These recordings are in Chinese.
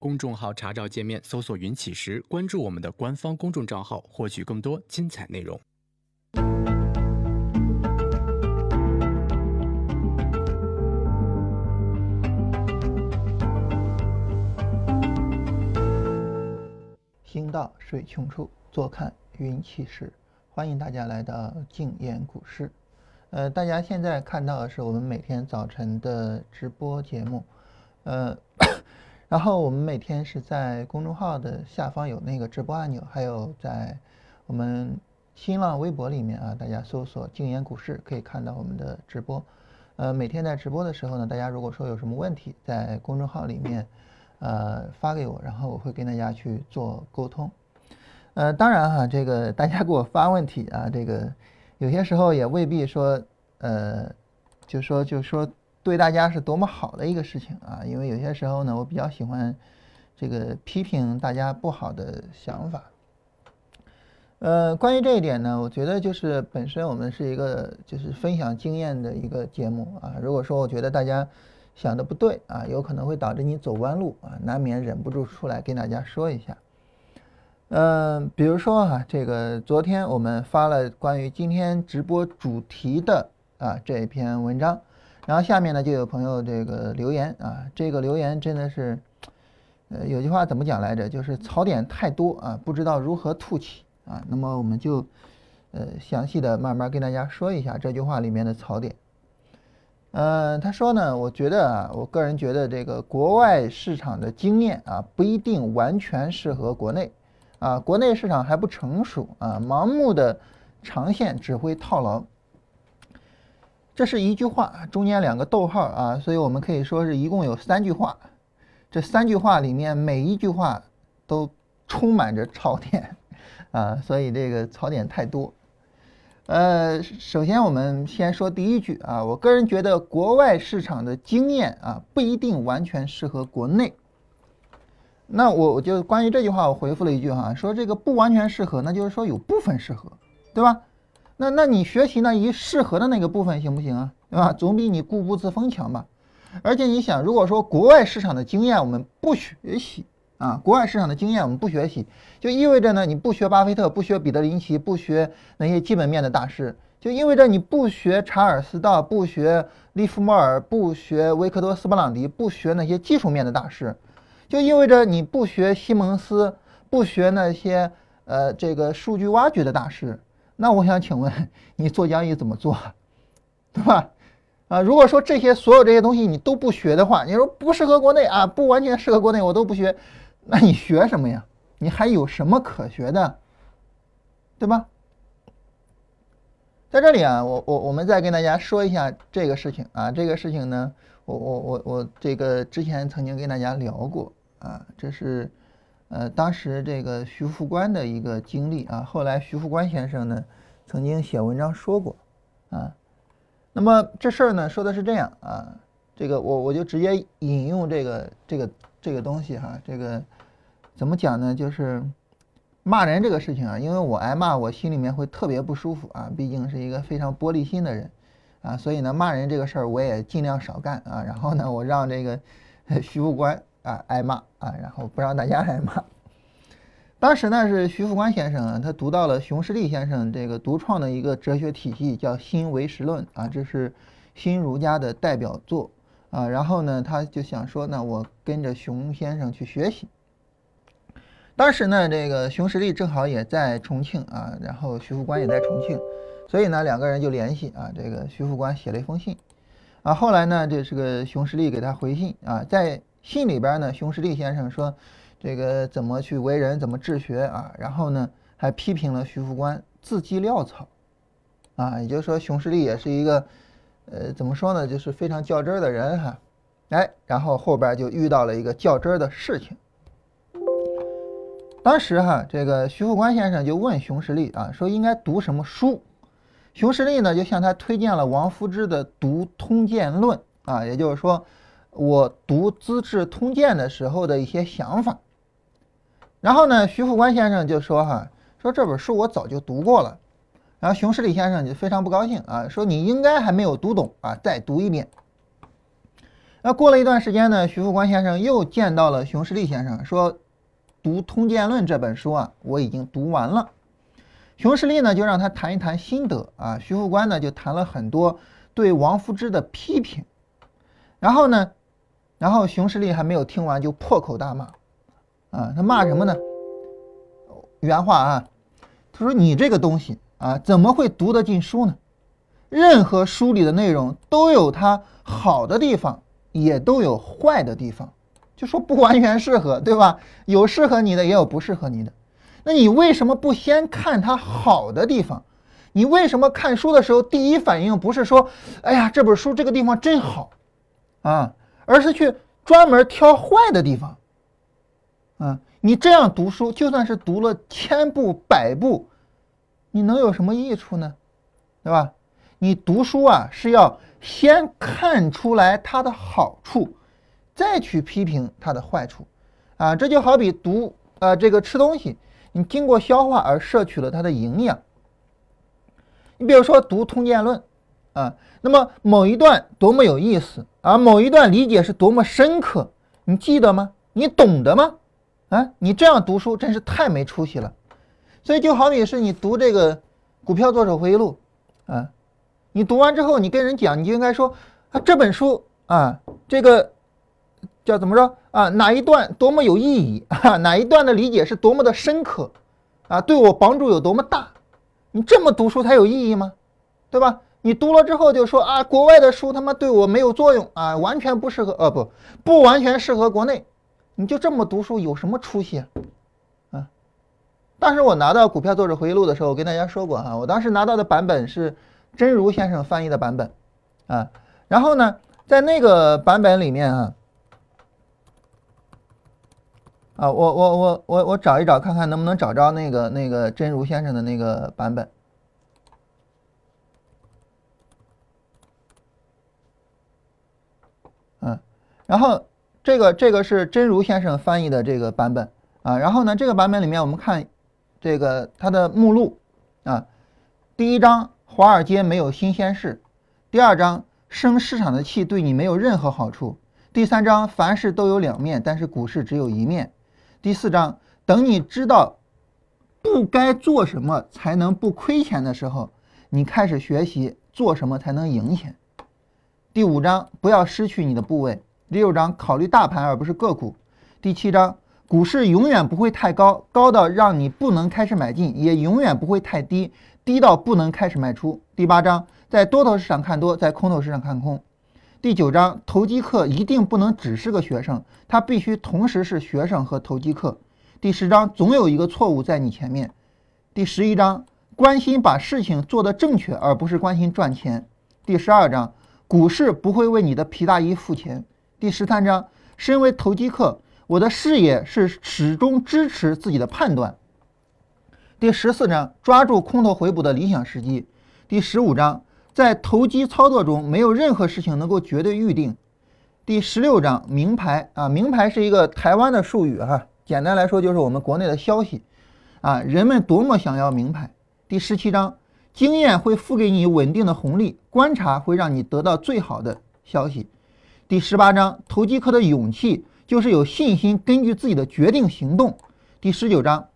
公众号查找界面搜索“云起时”，关注我们的官方公众账号，获取更多精彩内容。行到水穷处，坐看云起时。欢迎大家来到静言股市。呃，大家现在看到的是我们每天早晨的直播节目。呃，然后我们每天是在公众号的下方有那个直播按钮，还有在我们新浪微博里面啊，大家搜索“静言股市”可以看到我们的直播。呃，每天在直播的时候呢，大家如果说有什么问题，在公众号里面。呃，发给我，然后我会跟大家去做沟通。呃，当然哈，这个大家给我发问题啊，这个有些时候也未必说，呃，就说就说对大家是多么好的一个事情啊，因为有些时候呢，我比较喜欢这个批评大家不好的想法。呃，关于这一点呢，我觉得就是本身我们是一个就是分享经验的一个节目啊，如果说我觉得大家。想的不对啊，有可能会导致你走弯路啊，难免忍不住出来跟大家说一下。嗯，比如说哈，这个昨天我们发了关于今天直播主题的啊这篇文章，然后下面呢就有朋友这个留言啊，这个留言真的是，呃，有句话怎么讲来着？就是槽点太多啊，不知道如何吐起啊。那么我们就呃详细的慢慢跟大家说一下这句话里面的槽点。嗯，他说呢，我觉得啊，我个人觉得这个国外市场的经验啊，不一定完全适合国内，啊，国内市场还不成熟啊，盲目的长线只会套牢。这是一句话，中间两个逗号啊，所以我们可以说是一共有三句话，这三句话里面每一句话都充满着槽点啊，所以这个槽点太多。呃，首先我们先说第一句啊，我个人觉得国外市场的经验啊不一定完全适合国内。那我我就关于这句话，我回复了一句哈，说这个不完全适合，那就是说有部分适合，对吧？那那你学习那一适合的那个部分行不行啊？对吧？总比你固步自封强吧。而且你想，如果说国外市场的经验我们不学习。啊，国外市场的经验我们不学习，就意味着呢，你不学巴菲特，不学彼得林奇，不学那些基本面的大师，就意味着你不学查尔斯道，不学利弗莫尔，不学维克多斯布朗迪，不学那些技术面的大师，就意味着你不学西蒙斯，不学那些呃这个数据挖掘的大师。那我想请问你做交易怎么做，对吧？啊，如果说这些所有这些东西你都不学的话，你说不适合国内啊，不完全适合国内，我都不学。那你学什么呀？你还有什么可学的，对吧？在这里啊，我我我们再跟大家说一下这个事情啊，这个事情呢，我我我我这个之前曾经跟大家聊过啊，这是呃当时这个徐副官的一个经历啊，后来徐副官先生呢曾经写文章说过啊，那么这事儿呢说的是这样啊，这个我我就直接引用这个这个这个东西哈，这个。怎么讲呢？就是骂人这个事情啊，因为我挨骂，我心里面会特别不舒服啊。毕竟是一个非常玻璃心的人啊，所以呢，骂人这个事儿我也尽量少干啊。然后呢，我让这个 徐副官啊挨骂啊，然后不让大家挨骂。当时呢是徐副官先生啊，他读到了熊十力先生这个独创的一个哲学体系，叫新唯识论啊，这是新儒家的代表作啊。然后呢，他就想说呢，我跟着熊先生去学习。当时呢，这个熊十力正好也在重庆啊，然后徐副官也在重庆，所以呢，两个人就联系啊。这个徐副官写了一封信，啊，后来呢，这是个熊十力给他回信啊，在信里边呢，熊十力先生说，这个怎么去为人，怎么治学啊，然后呢，还批评了徐副官字迹潦草，啊，也就是说，熊十力也是一个，呃，怎么说呢，就是非常较真儿的人哈，哎，然后后边就遇到了一个较真儿的事情。当时哈，这个徐副官先生就问熊十力啊，说应该读什么书？熊十力呢就向他推荐了王夫之的《读通鉴论》啊，也就是说，我读《资治通鉴》的时候的一些想法。然后呢，徐副官先生就说哈，说这本书我早就读过了。然后熊十力先生就非常不高兴啊，说你应该还没有读懂啊，再读一遍。那过了一段时间呢，徐副官先生又见到了熊十力先生，说：“读《通鉴论》这本书啊，我已经读完了。”熊十力呢就让他谈一谈心得啊，徐副官呢就谈了很多对王夫之的批评。然后呢，然后熊十力还没有听完就破口大骂，啊，他骂什么呢？原话啊，他说：“你这个东西啊，怎么会读得进书呢？任何书里的内容都有它好的地方。”也都有坏的地方，就说不完全适合，对吧？有适合你的，也有不适合你的。那你为什么不先看它好的地方？你为什么看书的时候第一反应不是说，哎呀，这本书这个地方真好，啊，而是去专门挑坏的地方？啊，你这样读书，就算是读了千部百部，你能有什么益处呢？对吧？你读书啊，是要。先看出来它的好处，再去批评它的坏处，啊，这就好比读啊这个吃东西，你经过消化而摄取了它的营养。你比如说读《通鉴论》，啊，那么某一段多么有意思，啊某一段理解是多么深刻，你记得吗？你懂得吗？啊，你这样读书真是太没出息了。所以就好比是你读这个《股票作手回忆录》，啊。你读完之后，你跟人讲，你就应该说啊，这本书啊，这个叫怎么着啊？哪一段多么有意义啊？哪一段的理解是多么的深刻啊？对我帮助有多么大？你这么读书才有意义吗？对吧？你读了之后就说啊，国外的书他妈对我没有作用啊，完全不适合，呃，不不完全适合国内。你就这么读书有什么出息啊？啊！当时我拿到《股票作者回忆录》的时候，我跟大家说过哈，我当时拿到的版本是。真如先生翻译的版本，啊，然后呢，在那个版本里面啊，啊，我我我我我找一找看看能不能找着那个那个真如先生的那个版本，嗯，然后这个这个是真如先生翻译的这个版本啊，然后呢，这个版本里面我们看这个它的目录啊，第一章。华尔街没有新鲜事。第二章，生市场的气对你没有任何好处。第三章，凡事都有两面，但是股市只有一面。第四章，等你知道不该做什么才能不亏钱的时候，你开始学习做什么才能赢钱。第五章，不要失去你的部位。第六章，考虑大盘而不是个股。第七章，股市永远不会太高，高到让你不能开始买进，也永远不会太低。低到不能开始卖出。第八章，在多头市场看多，在空头市场看空。第九章，投机客一定不能只是个学生，他必须同时是学生和投机客。第十章，总有一个错误在你前面。第十一章，关心把事情做得正确，而不是关心赚钱。第十二章，股市不会为你的皮大衣付钱。第十三章，身为投机客，我的视野是始终支持自己的判断。第十四章，抓住空头回补的理想时机。第十五章，在投机操作中，没有任何事情能够绝对预定。第十六章，名牌啊，名牌是一个台湾的术语哈，简单来说就是我们国内的消息啊，人们多么想要名牌。第十七章，经验会付给你稳定的红利，观察会让你得到最好的消息。第十八章，投机客的勇气就是有信心根据自己的决定行动。第十九章。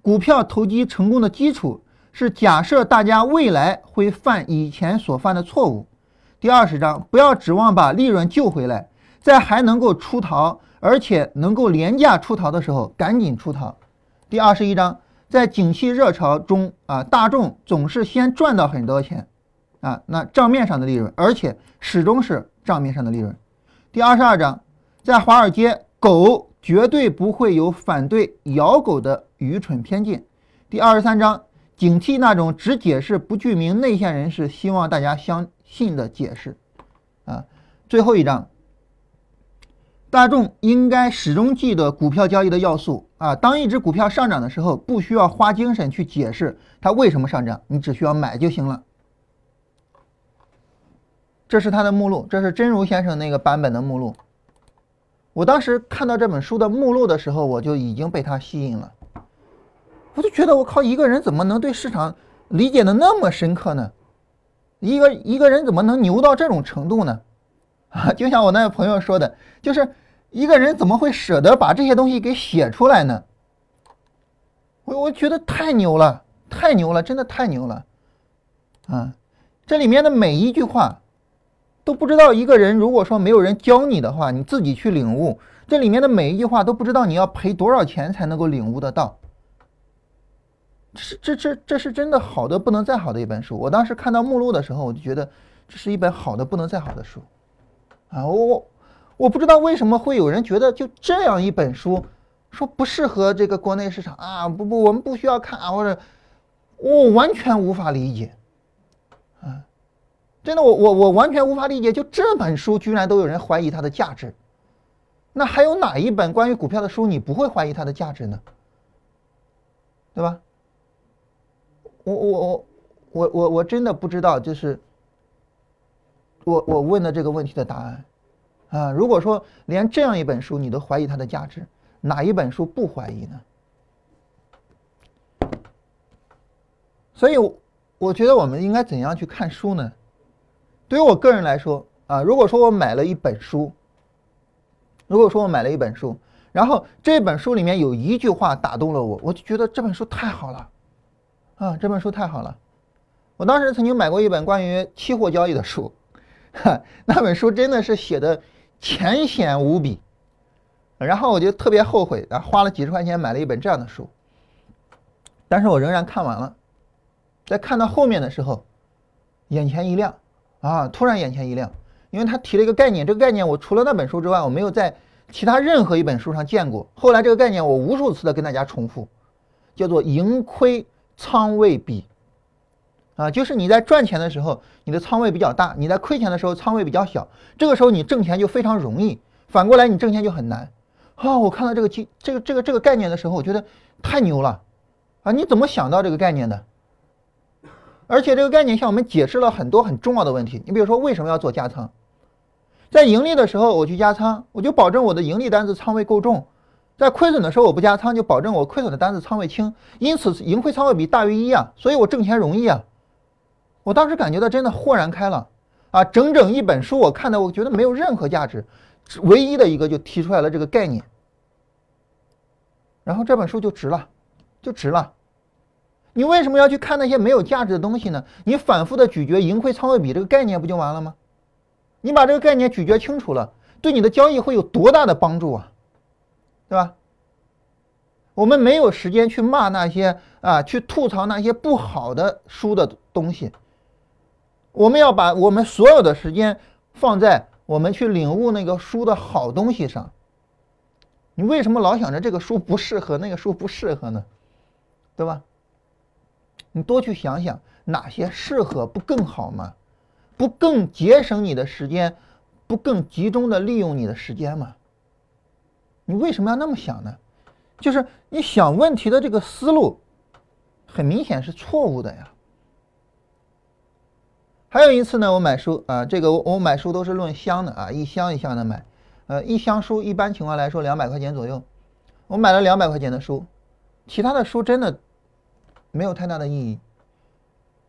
股票投机成功的基础是假设大家未来会犯以前所犯的错误。第二十章，不要指望把利润救回来，在还能够出逃，而且能够廉价出逃的时候，赶紧出逃。第二十一章，在景气热潮中啊，大众总是先赚到很多钱啊，那账面上的利润，而且始终是账面上的利润。第二十二章，在华尔街，狗。绝对不会有反对咬狗的愚蠢偏见。第二十三章，警惕那种只解释不具名内线人士希望大家相信的解释。啊，最后一章，大众应该始终记得股票交易的要素。啊，当一只股票上涨的时候，不需要花精神去解释它为什么上涨，你只需要买就行了。这是他的目录，这是真如先生那个版本的目录。我当时看到这本书的目录的时候，我就已经被他吸引了。我就觉得，我靠，一个人怎么能对市场理解的那么深刻呢？一个一个人怎么能牛到这种程度呢？啊，就像我那位朋友说的，就是一个人怎么会舍得把这些东西给写出来呢？我我觉得太牛了，太牛了，真的太牛了，啊，这里面的每一句话，都不知道一个人如果说没有人教你的话，你自己去领悟，这里面的每一句话都不知道你要赔多少钱才能够领悟得到。这这这这是真的好的不能再好的一本书。我当时看到目录的时候，我就觉得这是一本好的不能再好的书，啊，我我我不知道为什么会有人觉得就这样一本书说不适合这个国内市场啊，不不，我们不需要看啊，或者我完全无法理解，真的我我我完全无法理解，就这本书居然都有人怀疑它的价值，那还有哪一本关于股票的书你不会怀疑它的价值呢？对吧？我我我我我我真的不知道，就是我我问的这个问题的答案啊。如果说连这样一本书你都怀疑它的价值，哪一本书不怀疑呢？所以，我觉得我们应该怎样去看书呢？对于我个人来说啊，如果说我买了一本书，如果说我买了一本书，然后这本书里面有一句话打动了我，我就觉得这本书太好了。啊，这本书太好了！我当时曾经买过一本关于期货交易的书，哈，那本书真的是写的浅显无比，然后我就特别后悔，啊，花了几十块钱买了一本这样的书，但是我仍然看完了，在看到后面的时候，眼前一亮，啊，突然眼前一亮，因为他提了一个概念，这个概念我除了那本书之外，我没有在其他任何一本书上见过。后来这个概念我无数次的跟大家重复，叫做盈亏。仓位比，啊，就是你在赚钱的时候，你的仓位比较大；你在亏钱的时候，仓位比较小。这个时候你挣钱就非常容易，反过来你挣钱就很难。啊，我看到这个这这个这个这个概念的时候，我觉得太牛了，啊，你怎么想到这个概念的？而且这个概念向我们解释了很多很重要的问题。你比如说，为什么要做加仓？在盈利的时候我去加仓，我就保证我的盈利单子仓位够重。在亏损的时候，我不加仓，就保证我亏损的单子仓位轻，因此盈亏仓位比大于一啊，所以我挣钱容易啊。我当时感觉到真的豁然开朗啊！整整一本书，我看的我觉得没有任何价值，唯一的一个就提出来了这个概念，然后这本书就值了，就值了。你为什么要去看那些没有价值的东西呢？你反复的咀嚼盈亏仓位比这个概念不就完了吗？你把这个概念咀嚼清楚了，对你的交易会有多大的帮助啊？对吧？我们没有时间去骂那些啊，去吐槽那些不好的书的东西。我们要把我们所有的时间放在我们去领悟那个书的好东西上。你为什么老想着这个书不适合，那个书不适合呢？对吧？你多去想想哪些适合，不更好吗？不更节省你的时间，不更集中的利用你的时间吗？你为什么要那么想呢？就是你想问题的这个思路，很明显是错误的呀。还有一次呢，我买书啊，这个我我买书都是论箱的啊，一箱一箱的买，呃，一箱书一般情况来说两百块钱左右，我买了两百块钱的书，其他的书真的没有太大的意义。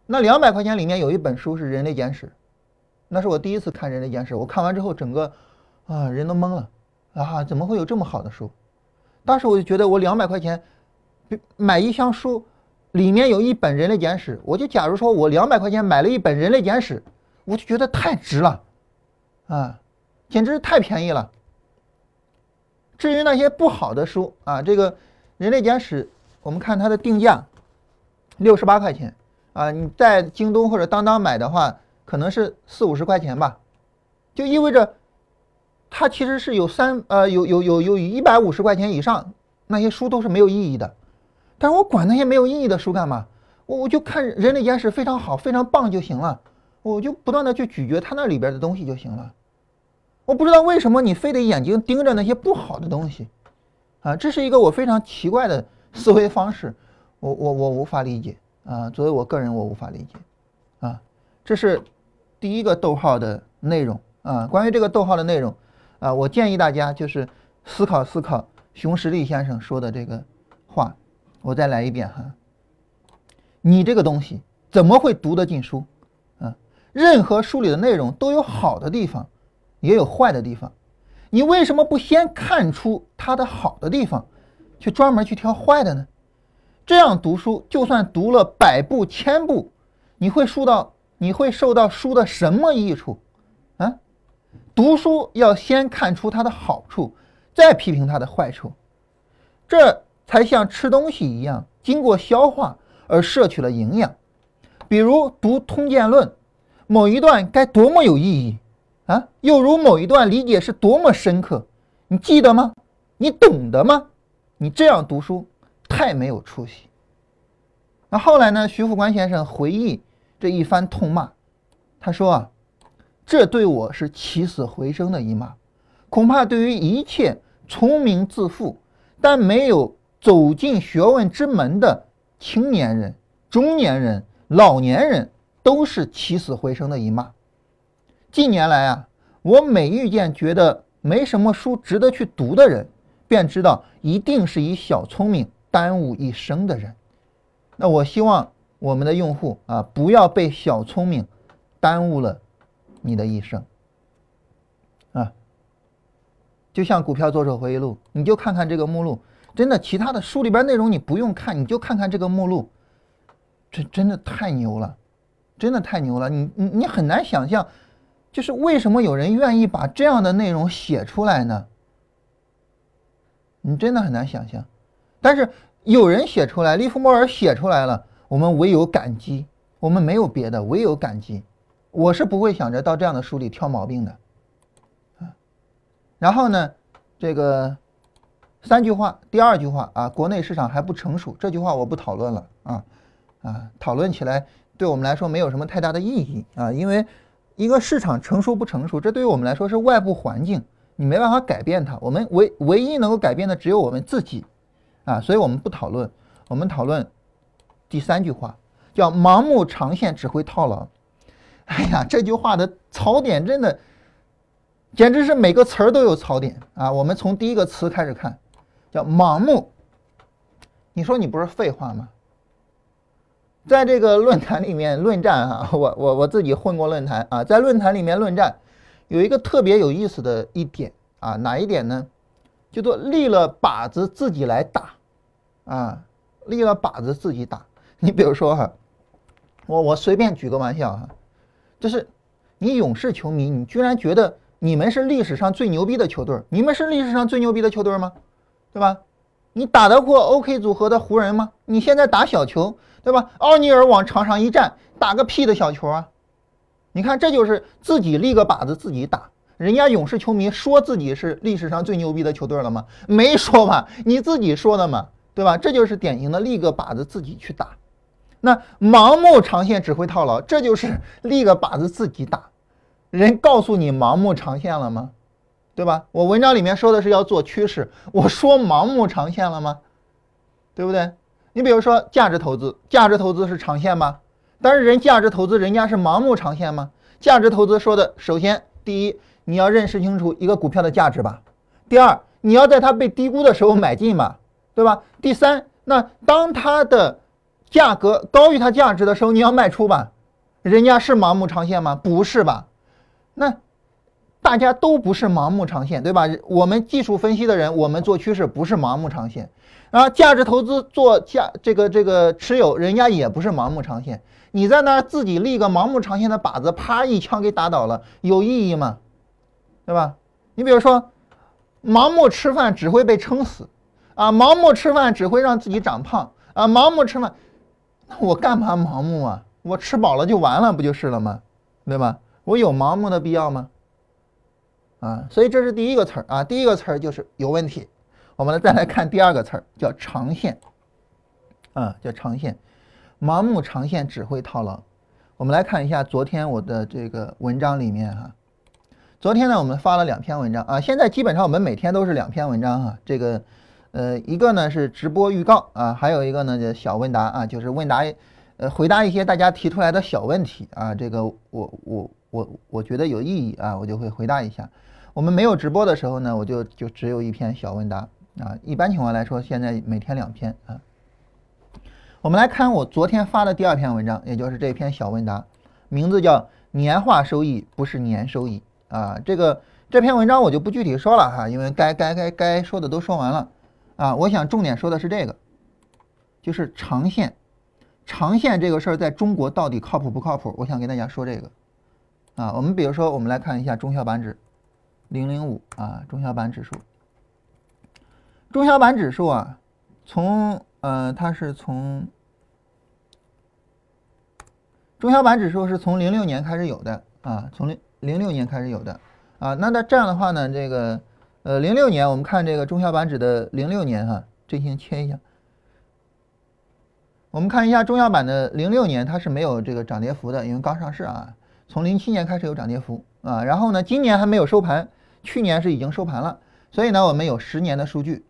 那两百块钱里面有一本书是《人类简史》，那是我第一次看《人类简史》，我看完之后整个啊人都懵了。啊，怎么会有这么好的书？当时我就觉得，我两百块钱买一箱书，里面有一本《人类简史》，我就假如说我两百块钱买了一本《人类简史》，我就觉得太值了，啊，简直是太便宜了。至于那些不好的书啊，这个《人类简史》，我们看它的定价，六十八块钱啊，你在京东或者当当买的话，可能是四五十块钱吧，就意味着。它其实是有三呃有有有有一百五十块钱以上那些书都是没有意义的，但是我管那些没有意义的书干嘛？我我就看《人类简史》非常好非常棒就行了，我就不断的去咀嚼它那里边的东西就行了。我不知道为什么你非得眼睛盯着那些不好的东西，啊，这是一个我非常奇怪的思维方式，我我我无法理解啊，作为我个人我无法理解，啊，这是第一个逗号的内容啊，关于这个逗号的内容。啊，我建议大家就是思考思考熊十力先生说的这个话，我再来一遍哈。你这个东西怎么会读得进书？啊，任何书里的内容都有好的地方，也有坏的地方。你为什么不先看出它的好的地方，去专门去挑坏的呢？这样读书，就算读了百部千部，你会受到你会受到书的什么益处？啊，读书要先看出它的好处，再批评它的坏处，这才像吃东西一样，经过消化而摄取了营养。比如读《通鉴论》，某一段该多么有意义！啊，又如某一段理解是多么深刻，你记得吗？你懂得吗？你这样读书太没有出息。那后来呢？徐副官先生回忆这一番痛骂，他说啊，这对我是起死回生的一骂，恐怕对于一切聪明自负但没有走进学问之门的青年人、中年人、老年人，都是起死回生的一骂。近年来啊，我每遇见觉得没什么书值得去读的人，便知道一定是以小聪明耽误一生的人。那我希望我们的用户啊，不要被小聪明耽误了你的一生啊。就像股票作手回忆录，你就看看这个目录，真的，其他的书里边内容你不用看，你就看看这个目录，这真的太牛了，真的太牛了，你你你很难想象。就是为什么有人愿意把这样的内容写出来呢？你真的很难想象，但是有人写出来，利弗莫尔写出来了，我们唯有感激，我们没有别的，唯有感激。我是不会想着到这样的书里挑毛病的，啊。然后呢，这个三句话，第二句话啊，国内市场还不成熟，这句话我不讨论了啊啊，讨论起来对我们来说没有什么太大的意义啊，因为。一个市场成熟不成熟，这对于我们来说是外部环境，你没办法改变它。我们唯唯一能够改变的只有我们自己，啊，所以我们不讨论。我们讨论第三句话，叫“盲目长线只会套牢”。哎呀，这句话的槽点真的，简直是每个词儿都有槽点啊！我们从第一个词开始看，叫“盲目”。你说你不是废话吗？在这个论坛里面论战哈，我我我自己混过论坛啊，在论坛里面论战，有一个特别有意思的一点啊，哪一点呢？叫做立了靶子自己来打，啊，立了靶子自己打。你比如说哈，我我随便举个玩笑哈，就是你勇士球迷，你居然觉得你们是历史上最牛逼的球队？你们是历史上最牛逼的球队吗？对吧？你打得过 OK 组合的湖人吗？你现在打小球？对吧？奥尼尔往场上一站，打个屁的小球啊！你看，这就是自己立个靶子自己打。人家勇士球迷说自己是历史上最牛逼的球队了吗？没说吧？你自己说的嘛，对吧？这就是典型的立个靶子自己去打。那盲目长线只会套牢，这就是 立个靶子自己打。人告诉你盲目长线了吗？对吧？我文章里面说的是要做趋势，我说盲目长线了吗？对不对？你比如说价值投资，价值投资是长线吗？但是人价值投资人家是盲目长线吗？价值投资说的，首先第一，你要认识清楚一个股票的价值吧；第二，你要在它被低估的时候买进吧，对吧？第三，那当它的价格高于它价值的时候，你要卖出吧？人家是盲目长线吗？不是吧？那大家都不是盲目长线，对吧？我们技术分析的人，我们做趋势不是盲目长线。啊，价值投资做价这个这个持有，人家也不是盲目长线。你在那自己立个盲目长线的靶子，啪一枪给打倒了，有意义吗？对吧？你比如说，盲目吃饭只会被撑死，啊，盲目吃饭只会让自己长胖，啊，盲目吃饭，那我干嘛盲目啊？我吃饱了就完了，不就是了吗？对吧？我有盲目的必要吗？啊，所以这是第一个词儿啊，第一个词儿就是有问题。我们再来看第二个词儿，叫长线，啊，叫长线，盲目长线只会套牢。我们来看一下昨天我的这个文章里面哈，昨天呢我们发了两篇文章啊，现在基本上我们每天都是两篇文章哈，这个呃一个呢是直播预告啊，还有一个呢就小问答啊，就是问答呃回答一些大家提出来的小问题啊，这个我我我我觉得有意义啊，我就会回答一下。我们没有直播的时候呢，我就就只有一篇小问答。啊，一般情况来说，现在每天两篇啊。我们来看我昨天发的第二篇文章，也就是这篇小问答，名字叫“年化收益不是年收益”。啊。这个这篇文章我就不具体说了哈，因为该该该该说的都说完了啊。我想重点说的是这个，就是长线，长线这个事儿在中国到底靠谱不靠谱？我想跟大家说这个啊。我们比如说，我们来看一下中小板指零零五啊，中小板指数，中小板指数啊，从呃它是从。中小板指数是从零六年开始有的啊，从零零六年开始有的啊。那那这样的话呢，这个呃零六年我们看这个中小板指的零六年哈，这先切一下。我们看一下中小板的零六年，它是没有这个涨跌幅的，因为刚上市啊。从零七年开始有涨跌幅啊，然后呢，今年还没有收盘，去年是已经收盘了，所以呢，我们有十年的数据。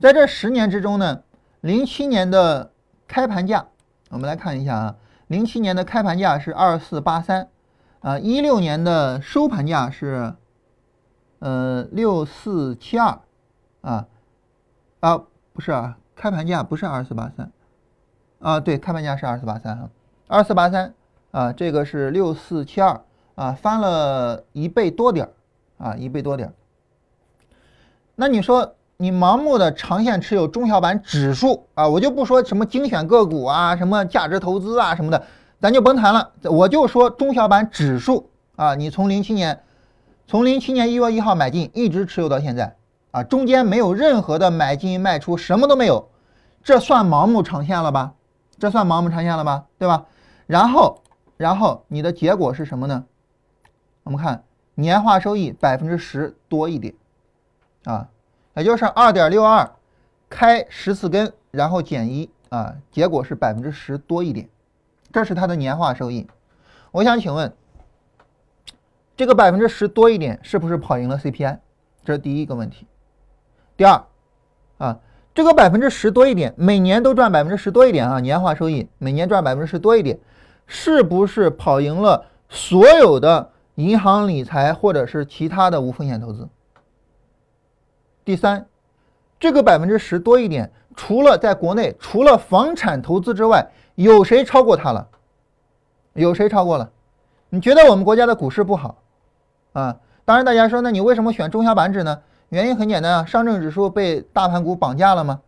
在这十年之中呢，零七年的开盘价，我们来看一下啊。零七年的开盘价是二四八三，啊，一六年的收盘价是，呃，六四七二，啊，啊，不是啊，开盘价不是二四八三，啊，对，开盘价是二四八三啊，二四八三，啊，这个是六四七二，啊，翻了一倍多点儿，啊，一倍多点儿。那你说？你盲目的长线持有中小板指数啊，我就不说什么精选个股啊，什么价值投资啊什么的，咱就甭谈了。我就说中小板指数啊，你从零七年，从零七年一月一号买进，一直持有到现在啊，中间没有任何的买进卖出，什么都没有，这算盲目长线了吧？这算盲目长线了吧？对吧？然后，然后你的结果是什么呢？我们看年化收益百分之十多一点啊。也就是二点六二，开十次根，然后减一啊，结果是百分之十多一点，这是它的年化收益。我想请问，这个百分之十多一点是不是跑赢了 CPI？这是第一个问题。第二，啊，这个百分之十多一点，每年都赚百分之十多一点啊，年化收益每年赚百分之十多一点，是不是跑赢了所有的银行理财或者是其他的无风险投资？第三，这个百分之十多一点，除了在国内，除了房产投资之外，有谁超过它了？有谁超过了？你觉得我们国家的股市不好啊？当然，大家说，那你为什么选中小板指呢？原因很简单啊，上证指数被大盘股绑架了吗？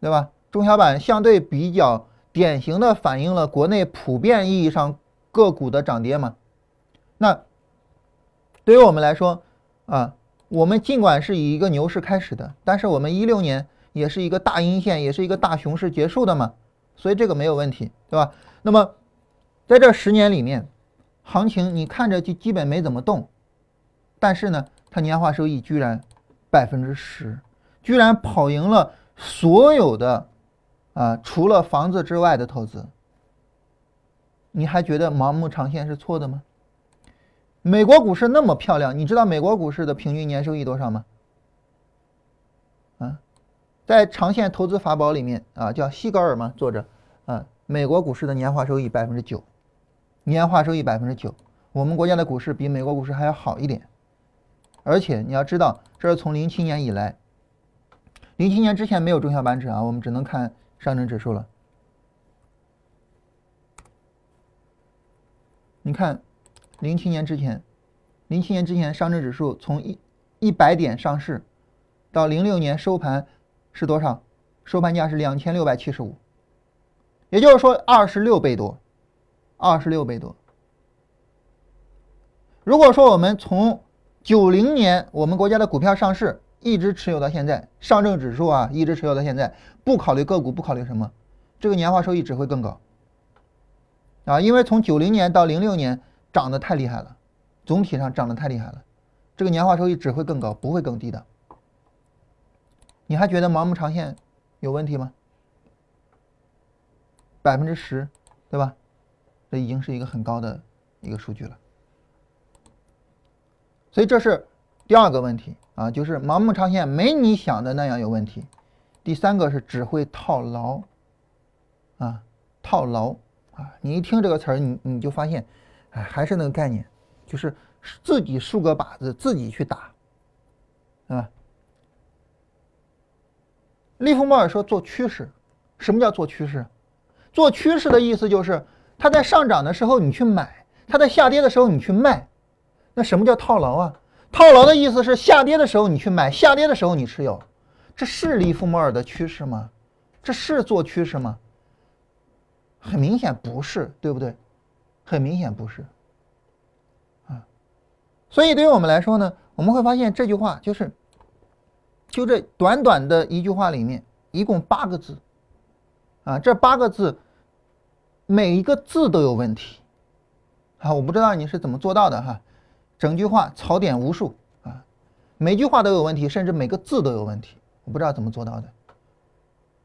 对吧？中小板相对比较典型的反映了国内普遍意义上个股的涨跌嘛。那对于我们来说啊。我们尽管是以一个牛市开始的，但是我们一六年也是一个大阴线，也是一个大熊市结束的嘛，所以这个没有问题，对吧？那么在这十年里面，行情你看着就基本没怎么动，但是呢，它年化收益居然百分之十，居然跑赢了所有的啊除了房子之外的投资，你还觉得盲目长线是错的吗？美国股市那么漂亮，你知道美国股市的平均年收益多少吗？啊，在长线投资法宝里面啊，叫西格尔嘛，作者啊，美国股市的年化收益百分之九，年化收益百分之九，我们国家的股市比美国股市还要好一点，而且你要知道，这是从零七年以来，零七年之前没有中小板指啊，我们只能看上证指数了，你看。零七年之前，零七年之前，上证指数从一一百点上市，到零六年收盘是多少？收盘价是两千六百七十五，也就是说二十六倍多，二十六倍多。如果说我们从九零年我们国家的股票上市，一直持有到现在，上证指数啊一直持有到现在，不考虑个股，不考虑什么，这个年化收益只会更高啊，因为从九零年到零六年。涨得太厉害了，总体上涨得太厉害了，这个年化收益只会更高，不会更低的。你还觉得盲目长线有问题吗？百分之十，对吧？这已经是一个很高的一个数据了。所以这是第二个问题啊，就是盲目长线没你想的那样有问题。第三个是只会套牢啊，套牢啊！你一听这个词儿，你你就发现。哎，还是那个概念，就是自己竖个靶子，自己去打，啊？利弗莫尔说做趋势，什么叫做趋势？做趋势的意思就是，它在上涨的时候你去买，它在下跌的时候你去卖，那什么叫套牢啊？套牢的意思是下跌的时候你去买，下跌的时候你持有，这是利弗莫尔的趋势吗？这是做趋势吗？很明显不是，对不对？很明显不是。啊，所以对于我们来说呢，我们会发现这句话就是，就这短短的一句话里面，一共八个字，啊，这八个字每一个字都有问题，啊，我不知道你是怎么做到的哈。整句话槽点无数啊，每句话都有问题，甚至每个字都有问题，我不知道怎么做到的。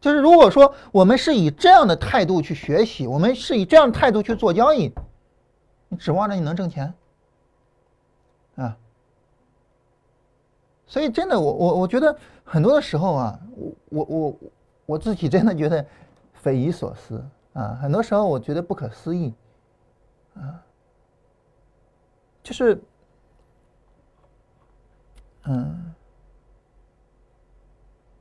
就是如果说我们是以这样的态度去学习，我们是以这样的态度去做交易，你指望着你能挣钱啊？所以真的，我我我觉得很多的时候啊，我我我我自己真的觉得匪夷所思啊，很多时候我觉得不可思议啊，就是。嗯，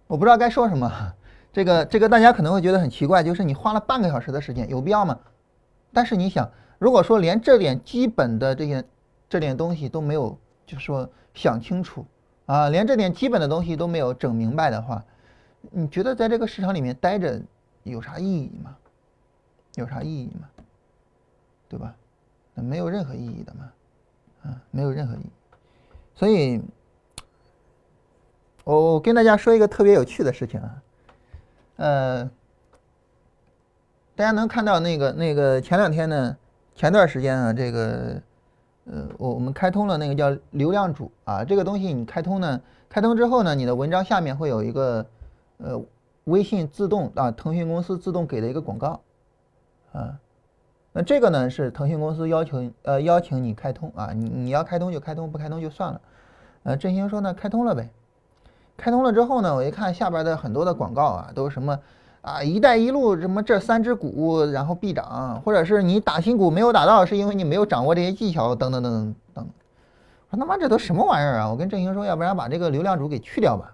我不知道该说什么。这 个这个，大家可能会觉得很奇怪，就是你花了半个小时的时间，有必要吗？但是你想，如果说连这点基本的这些这点东西都没有，就是说想清楚啊，连这点基本的东西都没有整明白的话，你觉得在这个市场里面待着有啥意义吗？有啥意义吗？对吧？那没有任何意义的嘛，啊，没有任何意义。所以。我我跟大家说一个特别有趣的事情啊，呃，大家能看到那个那个前两天呢，前段时间啊，这个呃，我我们开通了那个叫流量主啊，这个东西你开通呢，开通之后呢，你的文章下面会有一个呃微信自动啊，腾讯公司自动给的一个广告啊，那这个呢是腾讯公司要求呃邀请你开通啊，你你要开通就开通，不开通就算了，呃，振兴说呢开通了呗。开通了之后呢，我一看下边的很多的广告啊，都是什么啊“一带一路”什么这三只股然后必涨，或者是你打新股没有打到，是因为你没有掌握这些技巧等等等等等。我说他妈这都什么玩意儿啊！我跟振兴说，要不然把这个流量主给去掉吧。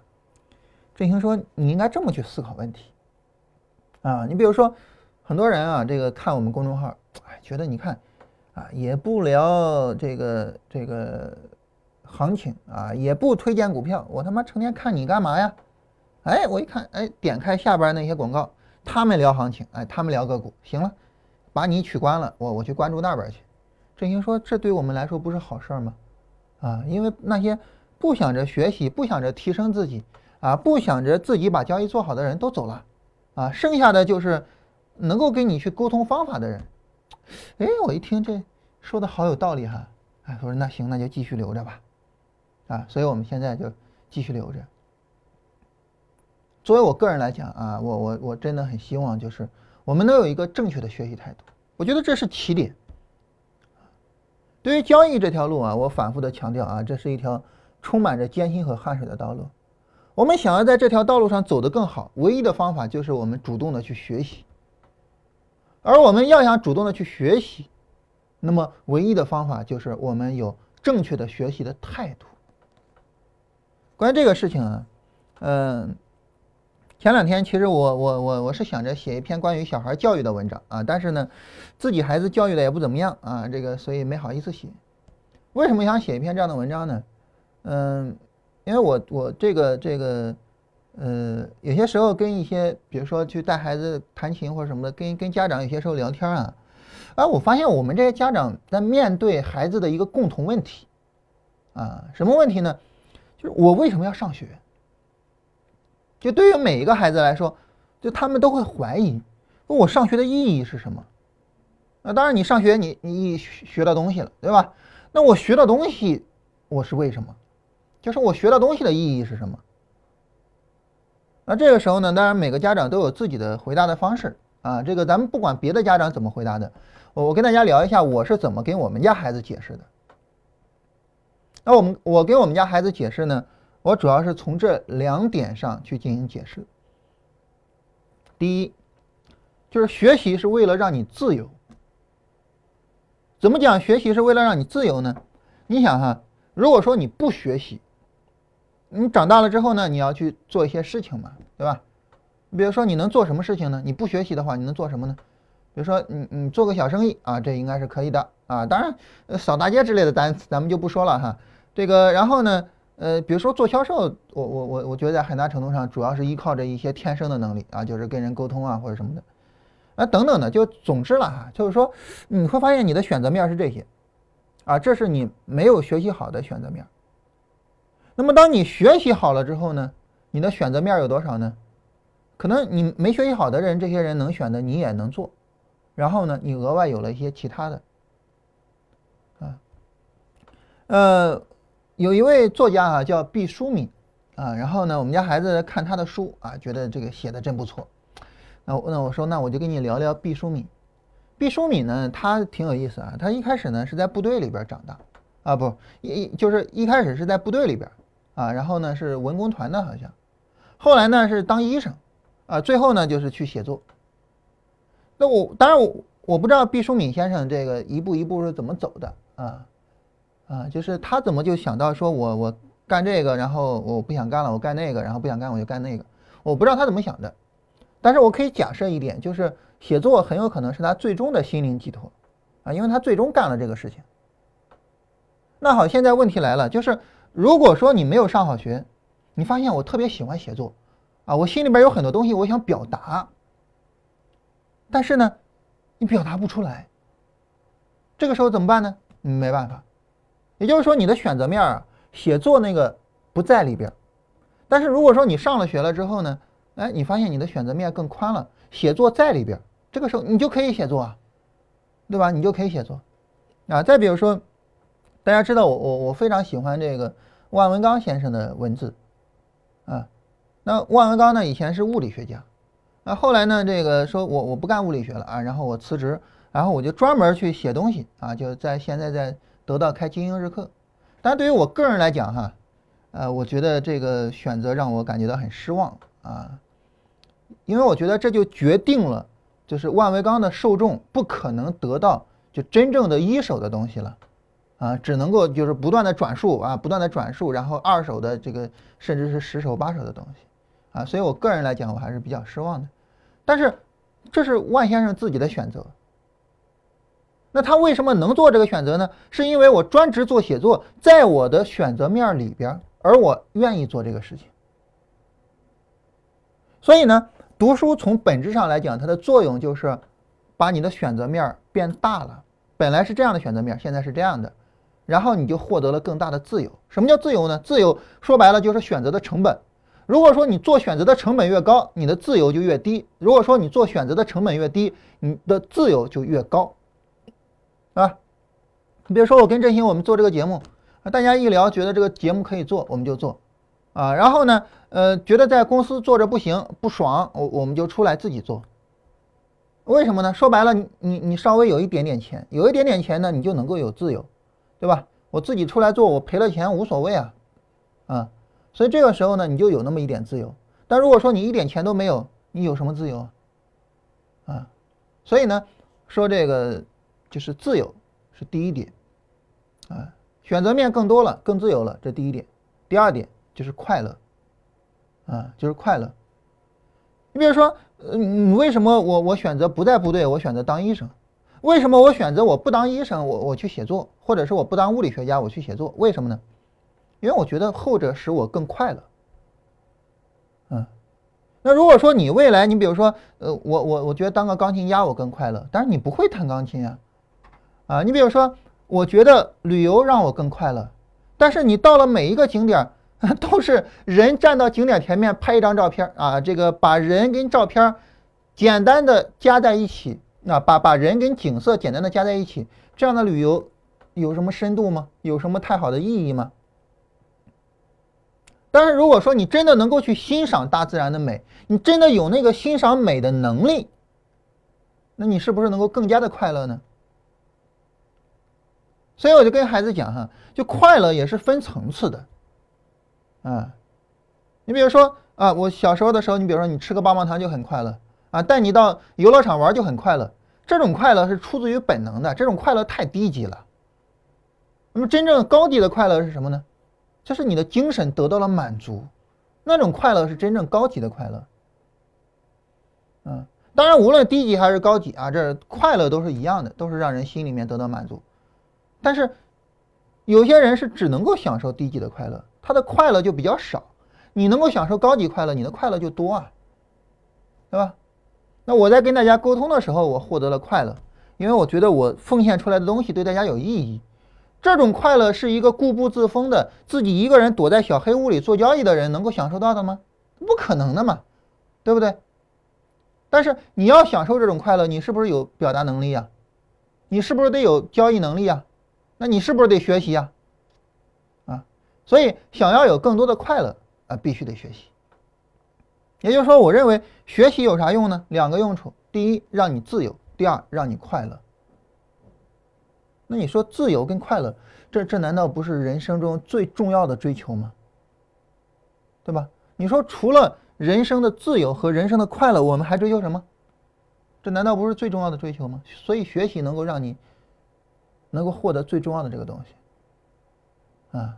振兴说你应该这么去思考问题啊，你比如说很多人啊，这个看我们公众号，哎，觉得你看啊也不聊这个这个。行情啊，也不推荐股票，我他妈成天看你干嘛呀？哎，我一看，哎，点开下边那些广告，他们聊行情，哎，他们聊个股，行了，把你取关了，我我去关注那边去。振兴说，这对我们来说不是好事吗？啊，因为那些不想着学习、不想着提升自己啊、不想着自己把交易做好的人都走了，啊，剩下的就是能够跟你去沟通方法的人。哎，我一听这说的好有道理哈，哎，我说那行，那就继续留着吧。啊，所以我们现在就继续留着。作为我个人来讲啊，我我我真的很希望就是我们能有一个正确的学习态度，我觉得这是起点。对于交易这条路啊，我反复的强调啊，这是一条充满着艰辛和汗水的道路。我们想要在这条道路上走得更好，唯一的方法就是我们主动的去学习。而我们要想主动的去学习，那么唯一的方法就是我们有正确的学习的态度。关于这个事情啊，嗯，前两天其实我我我我是想着写一篇关于小孩教育的文章啊，但是呢，自己孩子教育的也不怎么样啊，这个所以没好意思写。为什么想写一篇这样的文章呢？嗯，因为我我这个这个呃，有些时候跟一些比如说去带孩子弹琴或者什么的，跟跟家长有些时候聊天啊，哎，我发现我们这些家长在面对孩子的一个共同问题啊，什么问题呢？就是我为什么要上学？就对于每一个孩子来说，就他们都会怀疑，我上学的意义是什么？那当然，你上学，你你学到东西了，对吧？那我学到东西，我是为什么？就是我学到东西的意义是什么？那这个时候呢，当然每个家长都有自己的回答的方式啊。这个咱们不管别的家长怎么回答的，我我跟大家聊一下我是怎么给我们家孩子解释的。那我们我给我们家孩子解释呢，我主要是从这两点上去进行解释。第一，就是学习是为了让你自由。怎么讲学习是为了让你自由呢？你想哈，如果说你不学习，你长大了之后呢，你要去做一些事情嘛，对吧？比如说你能做什么事情呢？你不学习的话，你能做什么呢？比如说你你做个小生意啊，这应该是可以的啊。当然，扫大街之类的单词咱们就不说了哈。这个然后呢，呃，比如说做销售，我我我我觉得在很大程度上主要是依靠着一些天生的能力啊，就是跟人沟通啊或者什么的，啊等等的，就总之了哈，就是说你会发现你的选择面是这些，啊，这是你没有学习好的选择面。那么当你学习好了之后呢，你的选择面有多少呢？可能你没学习好的人，这些人能选的你也能做，然后呢，你额外有了一些其他的，啊，呃，有一位作家啊叫毕淑敏，啊，然后呢，我们家孩子看他的书啊，觉得这个写的真不错，那那我说那我就跟你聊聊毕淑敏。毕淑敏呢，他挺有意思啊，他一开始呢是在部队里边长大，啊不一就是一开始是在部队里边，啊，然后呢是文工团的好像，后来呢是当医生。啊，最后呢就是去写作。那我当然我我不知道毕淑敏先生这个一步一步是怎么走的啊啊，就是他怎么就想到说我我干这个，然后我不想干了，我干那个，然后不想干我就干那个，我不知道他怎么想的。但是我可以假设一点，就是写作很有可能是他最终的心灵寄托啊，因为他最终干了这个事情。那好，现在问题来了，就是如果说你没有上好学，你发现我特别喜欢写作。啊，我心里边有很多东西，我想表达，但是呢，你表达不出来。这个时候怎么办呢？没办法。也就是说，你的选择面啊，写作那个不在里边。但是如果说你上了学了之后呢，哎，你发现你的选择面更宽了，写作在里边，这个时候你就可以写作啊，对吧？你就可以写作。啊，再比如说，大家知道我我我非常喜欢这个万文刚先生的文字，啊。那万文刚呢？以前是物理学家，那后来呢？这个说我我不干物理学了啊，然后我辞职，然后我就专门去写东西啊，就在现在在得到开精英日课。但对于我个人来讲哈，呃，我觉得这个选择让我感觉到很失望啊，因为我觉得这就决定了，就是万维刚的受众不可能得到就真正的一手的东西了。啊，只能够就是不断的转述啊，不断的转述，然后二手的这个甚至是十手八手的东西，啊，所以我个人来讲，我还是比较失望的。但是这是万先生自己的选择。那他为什么能做这个选择呢？是因为我专职做写作，在我的选择面里边，而我愿意做这个事情。所以呢，读书从本质上来讲，它的作用就是把你的选择面变大了。本来是这样的选择面，现在是这样的。然后你就获得了更大的自由。什么叫自由呢？自由说白了就是选择的成本。如果说你做选择的成本越高，你的自由就越低；如果说你做选择的成本越低，你的自由就越高，你比如说我跟振兴我们做这个节目，大家一聊觉得这个节目可以做，我们就做，啊，然后呢，呃，觉得在公司做着不行不爽，我我们就出来自己做。为什么呢？说白了，你你你稍微有一点点钱，有一点点钱呢，你就能够有自由。对吧？我自己出来做，我赔了钱无所谓啊，啊，所以这个时候呢，你就有那么一点自由。但如果说你一点钱都没有，你有什么自由啊啊？所以呢，说这个就是自由是第一点啊，选择面更多了，更自由了，这第一点。第二点就是快乐啊，就是快乐。你比如说，你为什么我我选择不在部队，我选择当医生？为什么我选择我不当医生，我我去写作，或者是我不当物理学家，我去写作？为什么呢？因为我觉得后者使我更快乐。嗯，那如果说你未来，你比如说，呃，我我我觉得当个钢琴家我更快乐，但是你不会弹钢琴啊，啊，你比如说，我觉得旅游让我更快乐，但是你到了每一个景点，都是人站到景点前面拍一张照片啊，这个把人跟照片简单的加在一起。那把把人跟景色简单的加在一起，这样的旅游有什么深度吗？有什么太好的意义吗？但是如果说你真的能够去欣赏大自然的美，你真的有那个欣赏美的能力，那你是不是能够更加的快乐呢？所以我就跟孩子讲哈，就快乐也是分层次的，啊，你比如说啊，我小时候的时候，你比如说你吃个棒棒糖就很快乐。啊，带你到游乐场玩就很快乐，这种快乐是出自于本能的，这种快乐太低级了。那么真正高级的快乐是什么呢？就是你的精神得到了满足，那种快乐是真正高级的快乐。嗯，当。然，无论低级还是高级啊，这快乐都是一样的，都是让人心里面得到满足。但是有些人是只能够享受低级的快乐，他的快乐就比较少。你能够享受高级快乐，你的快乐就多啊，对吧？那我在跟大家沟通的时候，我获得了快乐，因为我觉得我奉献出来的东西对大家有意义。这种快乐是一个固步自封的、自己一个人躲在小黑屋里做交易的人能够享受到的吗？不可能的嘛，对不对？但是你要享受这种快乐，你是不是有表达能力呀？你是不是得有交易能力呀？那你是不是得学习呀？啊，所以想要有更多的快乐啊，必须得学习。也就是说，我认为学习有啥用呢？两个用处：第一，让你自由；第二，让你快乐。那你说自由跟快乐，这这难道不是人生中最重要的追求吗？对吧？你说除了人生的自由和人生的快乐，我们还追求什么？这难道不是最重要的追求吗？所以学习能够让你能够获得最重要的这个东西啊。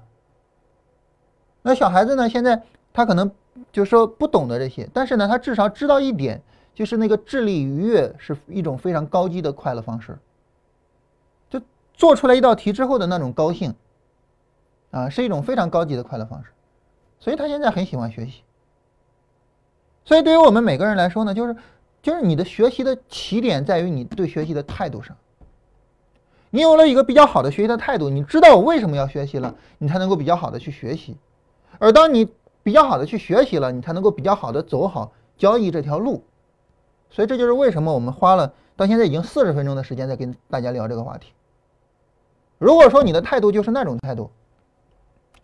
那小孩子呢？现在他可能就说不懂得这些，但是呢，他至少知道一点，就是那个智力愉悦是一种非常高级的快乐方式。就做出来一道题之后的那种高兴，啊，是一种非常高级的快乐方式，所以他现在很喜欢学习。所以对于我们每个人来说呢，就是就是你的学习的起点在于你对学习的态度上。你有了一个比较好的学习的态度，你知道我为什么要学习了，你才能够比较好的去学习。而当你比较好的去学习了，你才能够比较好的走好交易这条路。所以这就是为什么我们花了到现在已经四十分钟的时间在跟大家聊这个话题。如果说你的态度就是那种态度，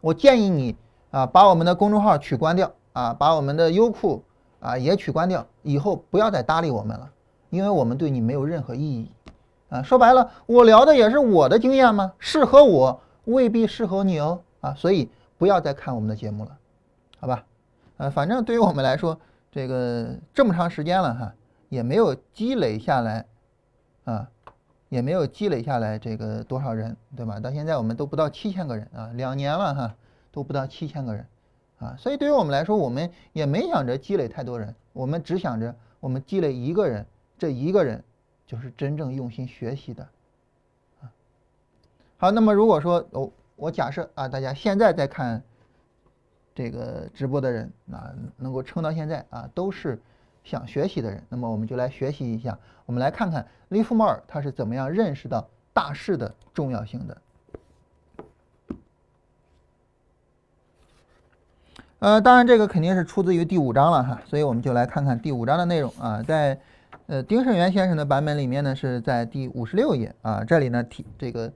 我建议你啊，把我们的公众号取关掉啊，把我们的优酷啊也取关掉，以后不要再搭理我们了，因为我们对你没有任何意义啊。说白了，我聊的也是我的经验吗？适合我未必适合你哦啊，所以不要再看我们的节目了，好吧？呃，反正对于我们来说，这个这么长时间了哈，也没有积累下来啊。也没有积累下来这个多少人，对吧？到现在我们都不到七千个人啊，两年了哈，都不到七千个人啊，所以对于我们来说，我们也没想着积累太多人，我们只想着我们积累一个人，这一个人就是真正用心学习的啊。好，那么如果说哦，我假设啊，大家现在在看这个直播的人啊，能够撑到现在啊，都是。想学习的人，那么我们就来学习一下。我们来看看利弗莫尔他是怎么样认识到大势的重要性的。呃，当然这个肯定是出自于第五章了哈，所以我们就来看看第五章的内容啊。在呃丁胜元先生的版本里面呢，是在第五十六页啊。这里呢提这个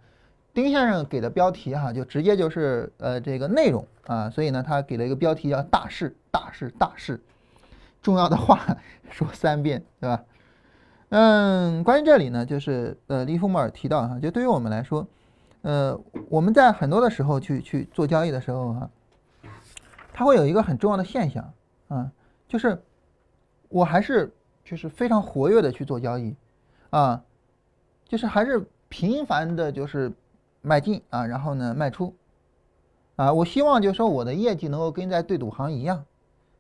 丁先生给的标题哈，就直接就是呃这个内容啊，所以呢他给了一个标题叫大事大事大事。重要的话 说三遍，对吧？嗯，关于这里呢，就是呃，利弗莫尔提到哈，就对于我们来说，呃，我们在很多的时候去去做交易的时候哈，它会有一个很重要的现象啊，就是我还是就是非常活跃的去做交易啊，就是还是频繁的就是买进啊，然后呢卖出啊，我希望就是说我的业绩能够跟在对赌行一样，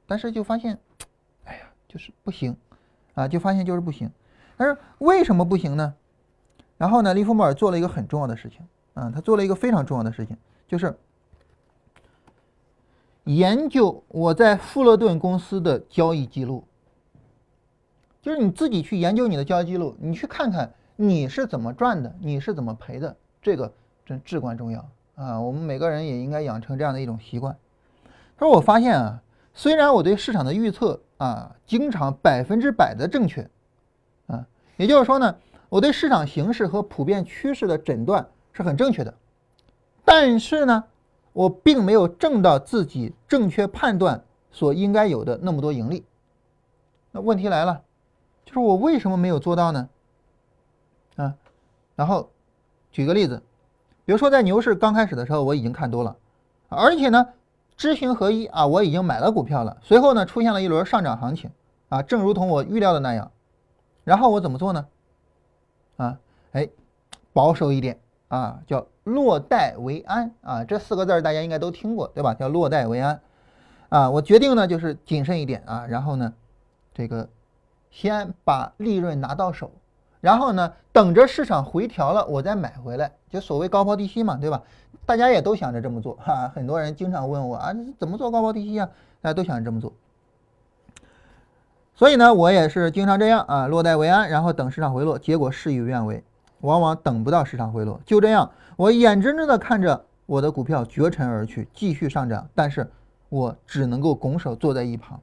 但是就发现。哎呀就是不行，啊，就发现就是不行。但是为什么不行呢？然后呢，利弗莫尔做了一个很重要的事情，啊，他做了一个非常重要的事情，就是研究我在富勒顿公司的交易记录。就是你自己去研究你的交易记录，你去看看你是怎么赚的，你是怎么赔的，这个真至关重要啊！我们每个人也应该养成这样的一种习惯。他说：“我发现啊，虽然我对市场的预测。”啊，经常百分之百的正确，啊，也就是说呢，我对市场形势和普遍趋势的诊断是很正确的，但是呢，我并没有挣到自己正确判断所应该有的那么多盈利。那问题来了，就是我为什么没有做到呢？啊，然后举个例子，比如说在牛市刚开始的时候，我已经看多了，而且呢。知行合一啊！我已经买了股票了。随后呢，出现了一轮上涨行情啊，正如同我预料的那样。然后我怎么做呢？啊，哎，保守一点啊，叫落袋为安啊。这四个字大家应该都听过，对吧？叫落袋为安啊。我决定呢，就是谨慎一点啊。然后呢，这个先把利润拿到手，然后呢，等着市场回调了，我再买回来，就所谓高抛低吸嘛，对吧？大家也都想着这么做哈，很多人经常问我啊，怎么做高抛低吸啊？大家都想着这么做。所以呢，我也是经常这样啊，落袋为安，然后等市场回落，结果事与愿违，往往等不到市场回落。就这样，我眼睁睁的看着我的股票绝尘而去，继续上涨，但是我只能够拱手坐在一旁。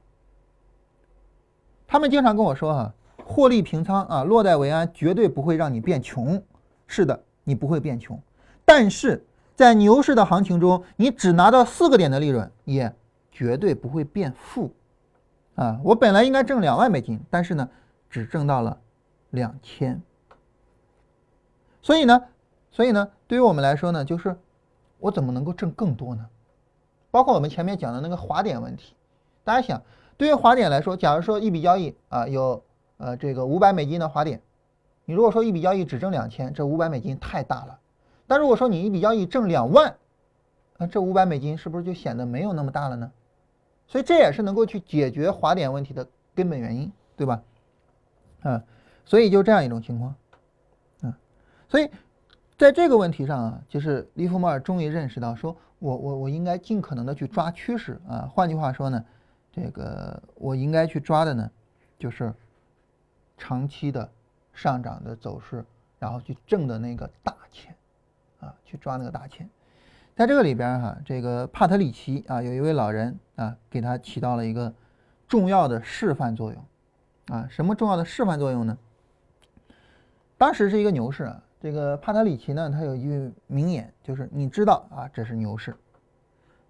他们经常跟我说哈，获利平仓啊，落袋为安，绝对不会让你变穷。是的，你不会变穷，但是在牛市的行情中，你只拿到四个点的利润，也绝对不会变富。啊，我本来应该挣两万美金，但是呢，只挣到了两千。所以呢，所以呢，对于我们来说呢，就是我怎么能够挣更多呢？包括我们前面讲的那个滑点问题，大家想，对于滑点来说，假如说一笔交易啊有呃这个五百美金的滑点，你如果说一笔交易只挣两千，这五百美金太大了。但如果说你一笔交易挣两万，那这五百美金是不是就显得没有那么大了呢？所以这也是能够去解决滑点问题的根本原因，对吧？啊，所以就这样一种情况，嗯，所以在这个问题上啊，就是利弗莫尔终于认识到，说我我我应该尽可能的去抓趋势啊，换句话说呢，这个我应该去抓的呢，就是长期的上涨的走势，然后去挣的那个大钱，啊，去抓那个大钱。在这个里边哈，这个帕特里奇啊，有一位老人啊，给他起到了一个重要的示范作用啊。什么重要的示范作用呢？当时是一个牛市啊，这个帕特里奇呢，他有一句名言，就是你知道啊，这是牛市。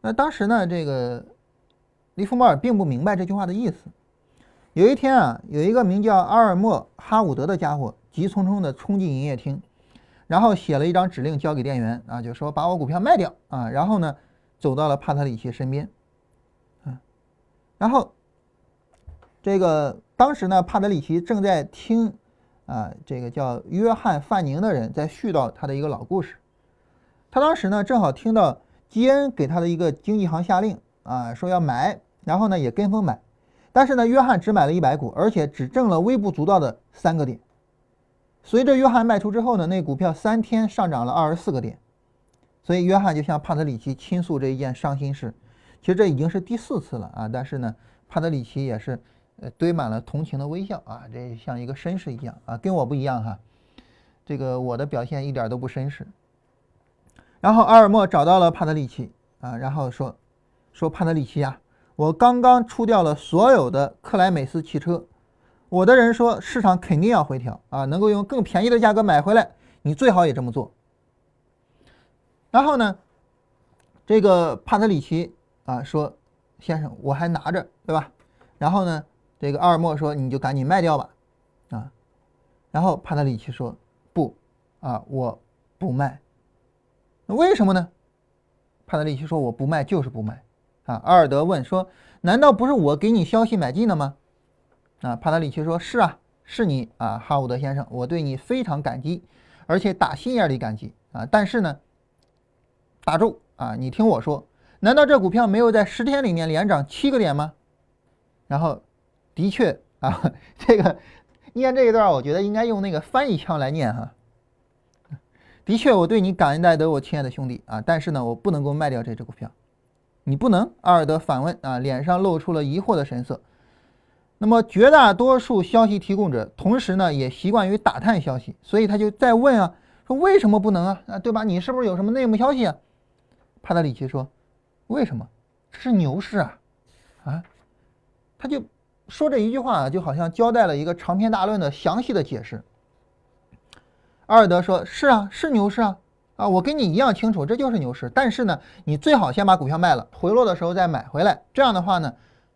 那当时呢，这个利弗莫尔并不明白这句话的意思。有一天啊，有一个名叫阿尔默哈伍德的家伙急匆匆地冲进营业厅。然后写了一张指令交给店员啊，就说把我股票卖掉啊。然后呢，走到了帕特里奇身边，啊，然后这个当时呢，帕特里奇正在听啊，这个叫约翰范宁的人在絮叨他的一个老故事。他当时呢，正好听到基恩给他的一个经纪行下令啊，说要买，然后呢也跟风买，但是呢，约翰只买了一百股，而且只挣了微不足道的三个点。随着约翰卖出之后呢，那股票三天上涨了二十四个点，所以约翰就向帕特里奇倾诉这一件伤心事。其实这已经是第四次了啊，但是呢，帕特里奇也是呃堆满了同情的微笑啊，这像一个绅士一样啊，跟我不一样哈，这个我的表现一点都不绅士。然后阿尔默找到了帕特里奇啊，然后说说帕特里奇啊，我刚刚出掉了所有的克莱美斯汽车。我的人说市场肯定要回调啊，能够用更便宜的价格买回来，你最好也这么做。然后呢，这个帕特里奇啊说：“先生，我还拿着，对吧？”然后呢，这个阿尔默说：“你就赶紧卖掉吧。”啊，然后帕特里奇说：“不，啊，我不卖。那为什么呢？”帕特里奇说：“我不卖就是不卖。”啊，阿尔德问说：“难道不是我给你消息买进的吗？”啊，帕特里奇说：“是啊，是你啊，哈伍德先生，我对你非常感激，而且打心眼里感激啊。但是呢，打住啊，你听我说，难道这股票没有在十天里面连涨七个点吗？然后，的确啊，这个念这一段，我觉得应该用那个翻译腔来念哈。的确，我对你感恩戴德，我亲爱的兄弟啊。但是呢，我不能够卖掉这只股票。你不能？阿尔德反问啊，脸上露出了疑惑的神色。”那么绝大多数消息提供者，同时呢也习惯于打探消息，所以他就在问啊，说为什么不能啊？啊，对吧？你是不是有什么内幕消息啊？帕特里奇说，为什么？这是牛市啊，啊，他就说这一句话啊，就好像交代了一个长篇大论的详细的解释。阿尔德说，是啊，是牛市啊，啊，我跟你一样清楚，这就是牛市。但是呢，你最好先把股票卖了，回落的时候再买回来，这样的话呢，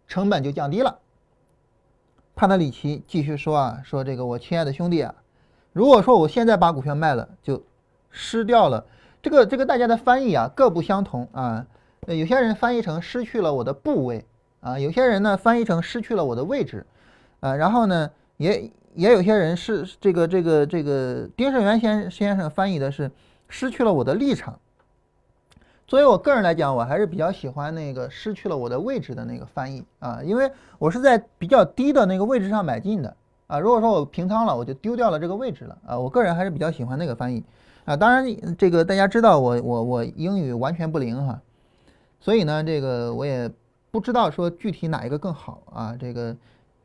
成本就降低了。帕特里奇继续说啊，说这个我亲爱的兄弟啊，如果说我现在把股票卖了，就失掉了这个这个大家的翻译啊各不相同啊，有些人翻译成失去了我的部位啊，有些人呢翻译成失去了我的位置啊，然后呢也也有些人是这个这个这个丁胜元先先生翻译的是失去了我的立场。作为我个人来讲，我还是比较喜欢那个失去了我的位置的那个翻译啊，因为我是在比较低的那个位置上买进的啊。如果说我平仓了，我就丢掉了这个位置了啊。我个人还是比较喜欢那个翻译啊。当然，这个大家知道我我我英语完全不灵哈，所以呢，这个我也不知道说具体哪一个更好啊。这个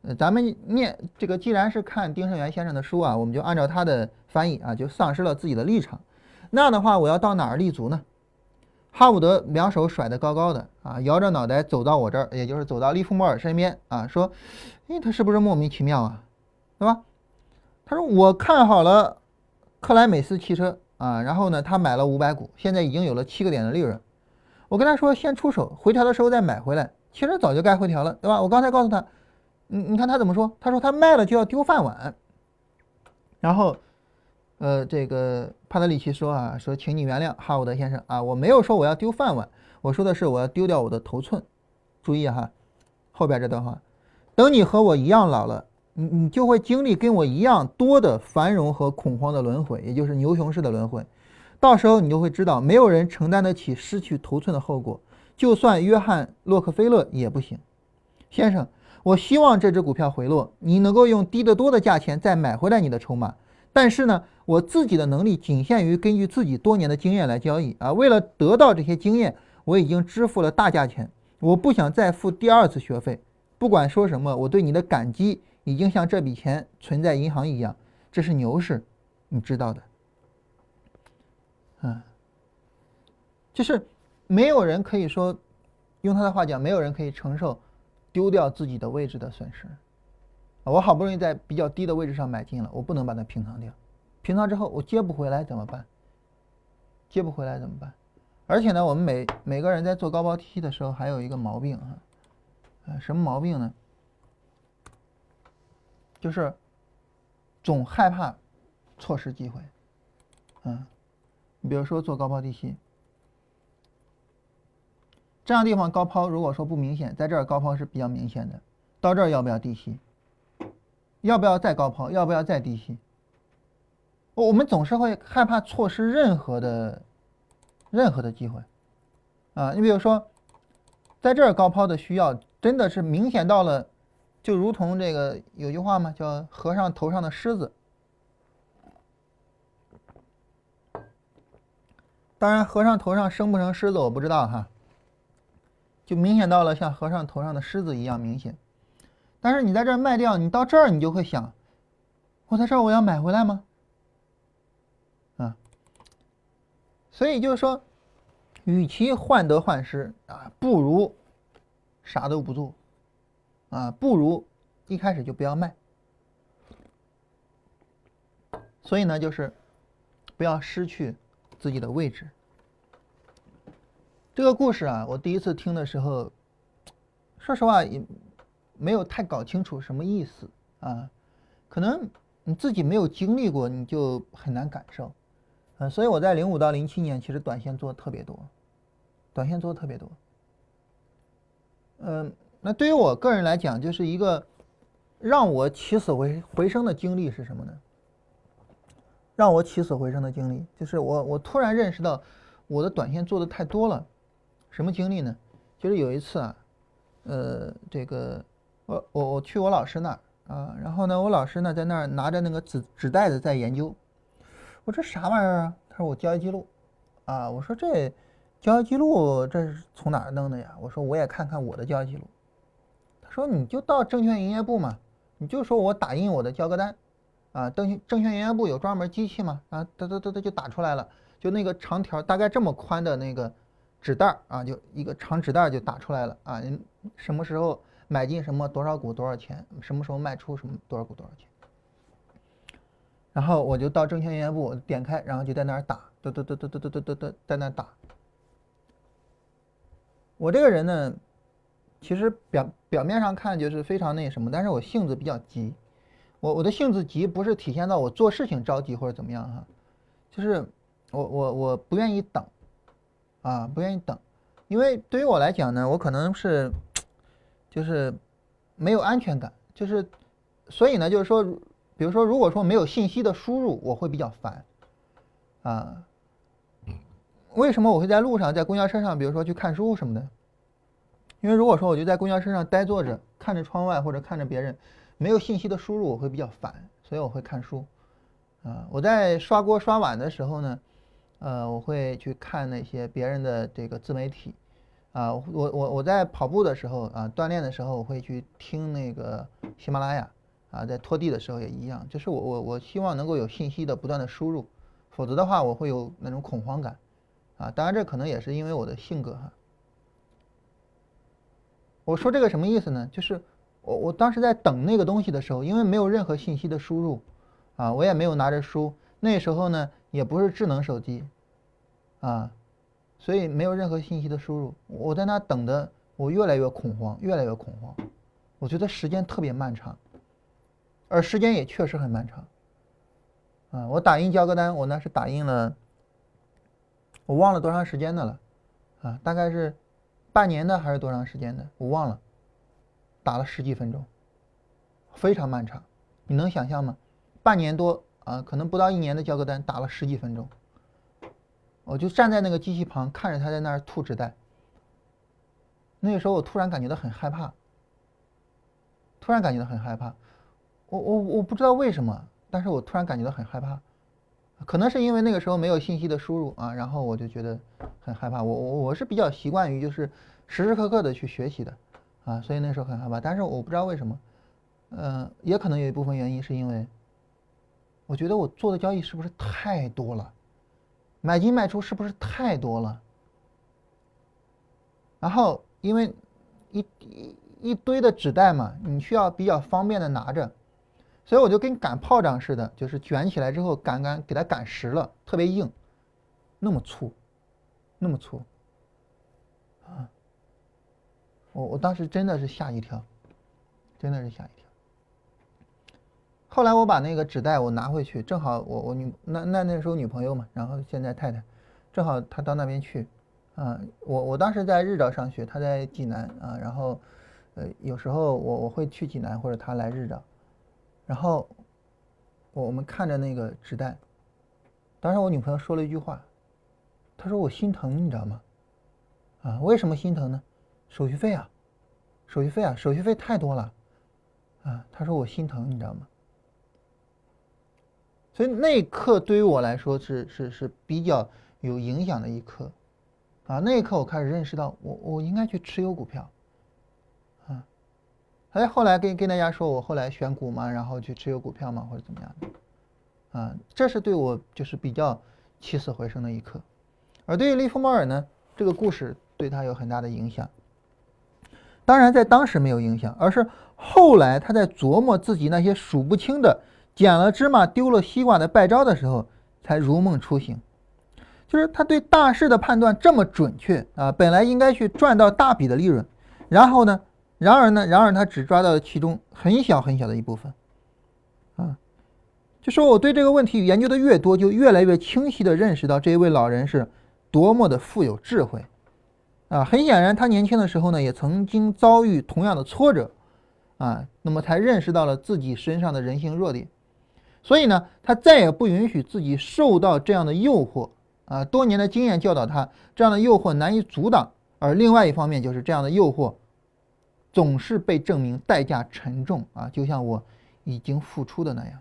呃，咱们念这个，既然是看丁胜元先生的书啊，我们就按照他的翻译啊，就丧失了自己的立场。那样的话，我要到哪儿立足呢？哈伍德两手甩得高高的啊，摇着脑袋走到我这儿，也就是走到利弗莫尔身边啊，说：“哎，他是不是莫名其妙啊？对吧？”他说：“我看好了克莱美斯汽车啊，然后呢，他买了五百股，现在已经有了七个点的利润。我跟他说，先出手，回调的时候再买回来。其实早就该回调了，对吧？我刚才告诉他，你你看他怎么说？他说他卖了就要丢饭碗，然后。”呃，这个帕特里奇说啊，说请你原谅哈伍德先生啊，我没有说我要丢饭碗，我说的是我要丢掉我的头寸。注意哈，后边这段话，等你和我一样老了，你你就会经历跟我一样多的繁荣和恐慌的轮回，也就是牛熊市的轮回。到时候你就会知道，没有人承担得起失去头寸的后果，就算约翰洛克菲勒也不行。先生，我希望这只股票回落，你能够用低得多的价钱再买回来你的筹码。但是呢，我自己的能力仅限于根据自己多年的经验来交易啊。为了得到这些经验，我已经支付了大价钱，我不想再付第二次学费。不管说什么，我对你的感激已经像这笔钱存在银行一样。这是牛市，你知道的。嗯，就是没有人可以说，用他的话讲，没有人可以承受丢掉自己的位置的损失。我好不容易在比较低的位置上买进了，我不能把它平仓掉。平仓之后我接不回来怎么办？接不回来怎么办？而且呢，我们每每个人在做高抛低吸的时候，还有一个毛病啊，呃，什么毛病呢？就是总害怕错失机会。嗯，你比如说做高抛低吸，这样地方高抛如果说不明显，在这儿高抛是比较明显的，到这儿要不要低吸？要不要再高抛？要不要再低吸？我们总是会害怕错失任何的、任何的机会啊！你比如说，在这儿高抛的需要真的是明显到了，就如同这个有句话嘛，叫“和尚头上的虱子”。当然，和尚头上生不成虱子我不知道哈，就明显到了像和尚头上的虱子一样明显。但是你在这儿卖掉，你到这儿你就会想，我在这儿我要买回来吗？啊，所以就是说，与其患得患失啊，不如啥都不做，啊，不如一开始就不要卖。所以呢，就是不要失去自己的位置。这个故事啊，我第一次听的时候，说实话也。没有太搞清楚什么意思啊，可能你自己没有经历过，你就很难感受，嗯，所以我在零五到零七年其实短线做的特别多，短线做的特别多，嗯，那对于我个人来讲，就是一个让我起死回回生的经历是什么呢？让我起死回生的经历就是我我突然认识到我的短线做的太多了，什么经历呢？就是有一次啊，呃，这个。我我我去我老师那儿啊，然后呢，我老师呢在那儿拿着那个纸纸袋子在研究。我这啥玩意儿啊？他说我交易记录啊。我说这交易记录这是从哪儿弄的呀？我说我也看看我的交易记录。他说你就到证券营业部嘛，你就说我打印我的交割单啊。证证券营业部有专门机器嘛啊，哒哒哒哒就打出来了，就那个长条大概这么宽的那个纸袋儿啊，就一个长纸袋就打出来了啊。什么时候？买进什么多少股多少钱？什么时候卖出什么多少股多少钱？然后我就到证券营业部点开，然后就在那儿打，嘚嘚嘚嘚嘚嘚嘚嘚，在那打。我这个人呢，其实表表面上看就是非常那什么，但是我性子比较急。我我的性子急不是体现到我做事情着急或者怎么样哈，就是我我我不愿意等，啊不愿意等，因为对于我来讲呢，我可能是。就是没有安全感，就是所以呢，就是说，比如说，如果说没有信息的输入，我会比较烦啊。为什么我会在路上，在公交车上，比如说去看书什么的？因为如果说我就在公交车上呆坐着，看着窗外或者看着别人，没有信息的输入，我会比较烦，所以我会看书。啊，我在刷锅刷碗的时候呢，呃，我会去看那些别人的这个自媒体。啊，我我我在跑步的时候啊，锻炼的时候，我会去听那个喜马拉雅。啊，在拖地的时候也一样，就是我我我希望能够有信息的不断的输入，否则的话我会有那种恐慌感。啊，当然这可能也是因为我的性格哈。我说这个什么意思呢？就是我我当时在等那个东西的时候，因为没有任何信息的输入。啊，我也没有拿着书，那时候呢也不是智能手机，啊，所以没有任何信息的输入。我在那等的，我越来越恐慌，越来越恐慌。我觉得时间特别漫长，而时间也确实很漫长。啊，我打印交割单，我那是打印了，我忘了多长时间的了，啊，大概是半年的还是多长时间的，我忘了，打了十几分钟，非常漫长，你能想象吗？半年多啊，可能不到一年的交割单打了十几分钟，我就站在那个机器旁看着他在那儿吐纸袋。那个时候我突然感觉到很害怕，突然感觉到很害怕，我我我不知道为什么，但是我突然感觉到很害怕，可能是因为那个时候没有信息的输入啊，然后我就觉得很害怕。我我我是比较习惯于就是时时刻刻的去学习的啊，所以那时候很害怕。但是我不知道为什么，嗯，也可能有一部分原因是因为。我觉得我做的交易是不是太多了？买进卖出是不是太多了？然后因为一一一堆的纸袋嘛，你需要比较方便的拿着，所以我就跟赶炮仗似的，就是卷起来之后赶赶给它赶实了，特别硬，那么粗，那么粗，啊！我我当时真的是吓一跳，真的是吓一跳。后来我把那个纸袋我拿回去，正好我我女那那那时候女朋友嘛，然后现在太太，正好她到那边去，啊，我我当时在日照上学，她在济南啊，然后，呃，有时候我我会去济南或者她来日照，然后，我我们看着那个纸袋，当时我女朋友说了一句话，她说我心疼，你知道吗？啊，为什么心疼呢？手续费啊，手续费啊，手续费太多了，啊，她说我心疼，你知道吗？所以那一刻对于我来说是是是比较有影响的一刻，啊，那一刻我开始认识到我我应该去持有股票，啊，哎，后来跟跟大家说我后来选股嘛，然后去持有股票嘛，或者怎么样的，啊，这是对我就是比较起死回生的一刻，而对于利弗莫尔呢，这个故事对他有很大的影响，当然在当时没有影响，而是后来他在琢磨自己那些数不清的。捡了芝麻丢了西瓜的败招的时候，才如梦初醒。就是他对大势的判断这么准确啊，本来应该去赚到大笔的利润，然后呢，然而呢，然而他只抓到了其中很小很小的一部分。啊，就说我对这个问题研究的越多，就越来越清晰的认识到这一位老人是多么的富有智慧。啊，很显然他年轻的时候呢，也曾经遭遇同样的挫折，啊，那么才认识到了自己身上的人性弱点。所以呢，他再也不允许自己受到这样的诱惑啊！多年的经验教导他，这样的诱惑难以阻挡。而另外一方面，就是这样的诱惑总是被证明代价沉重啊，就像我已经付出的那样。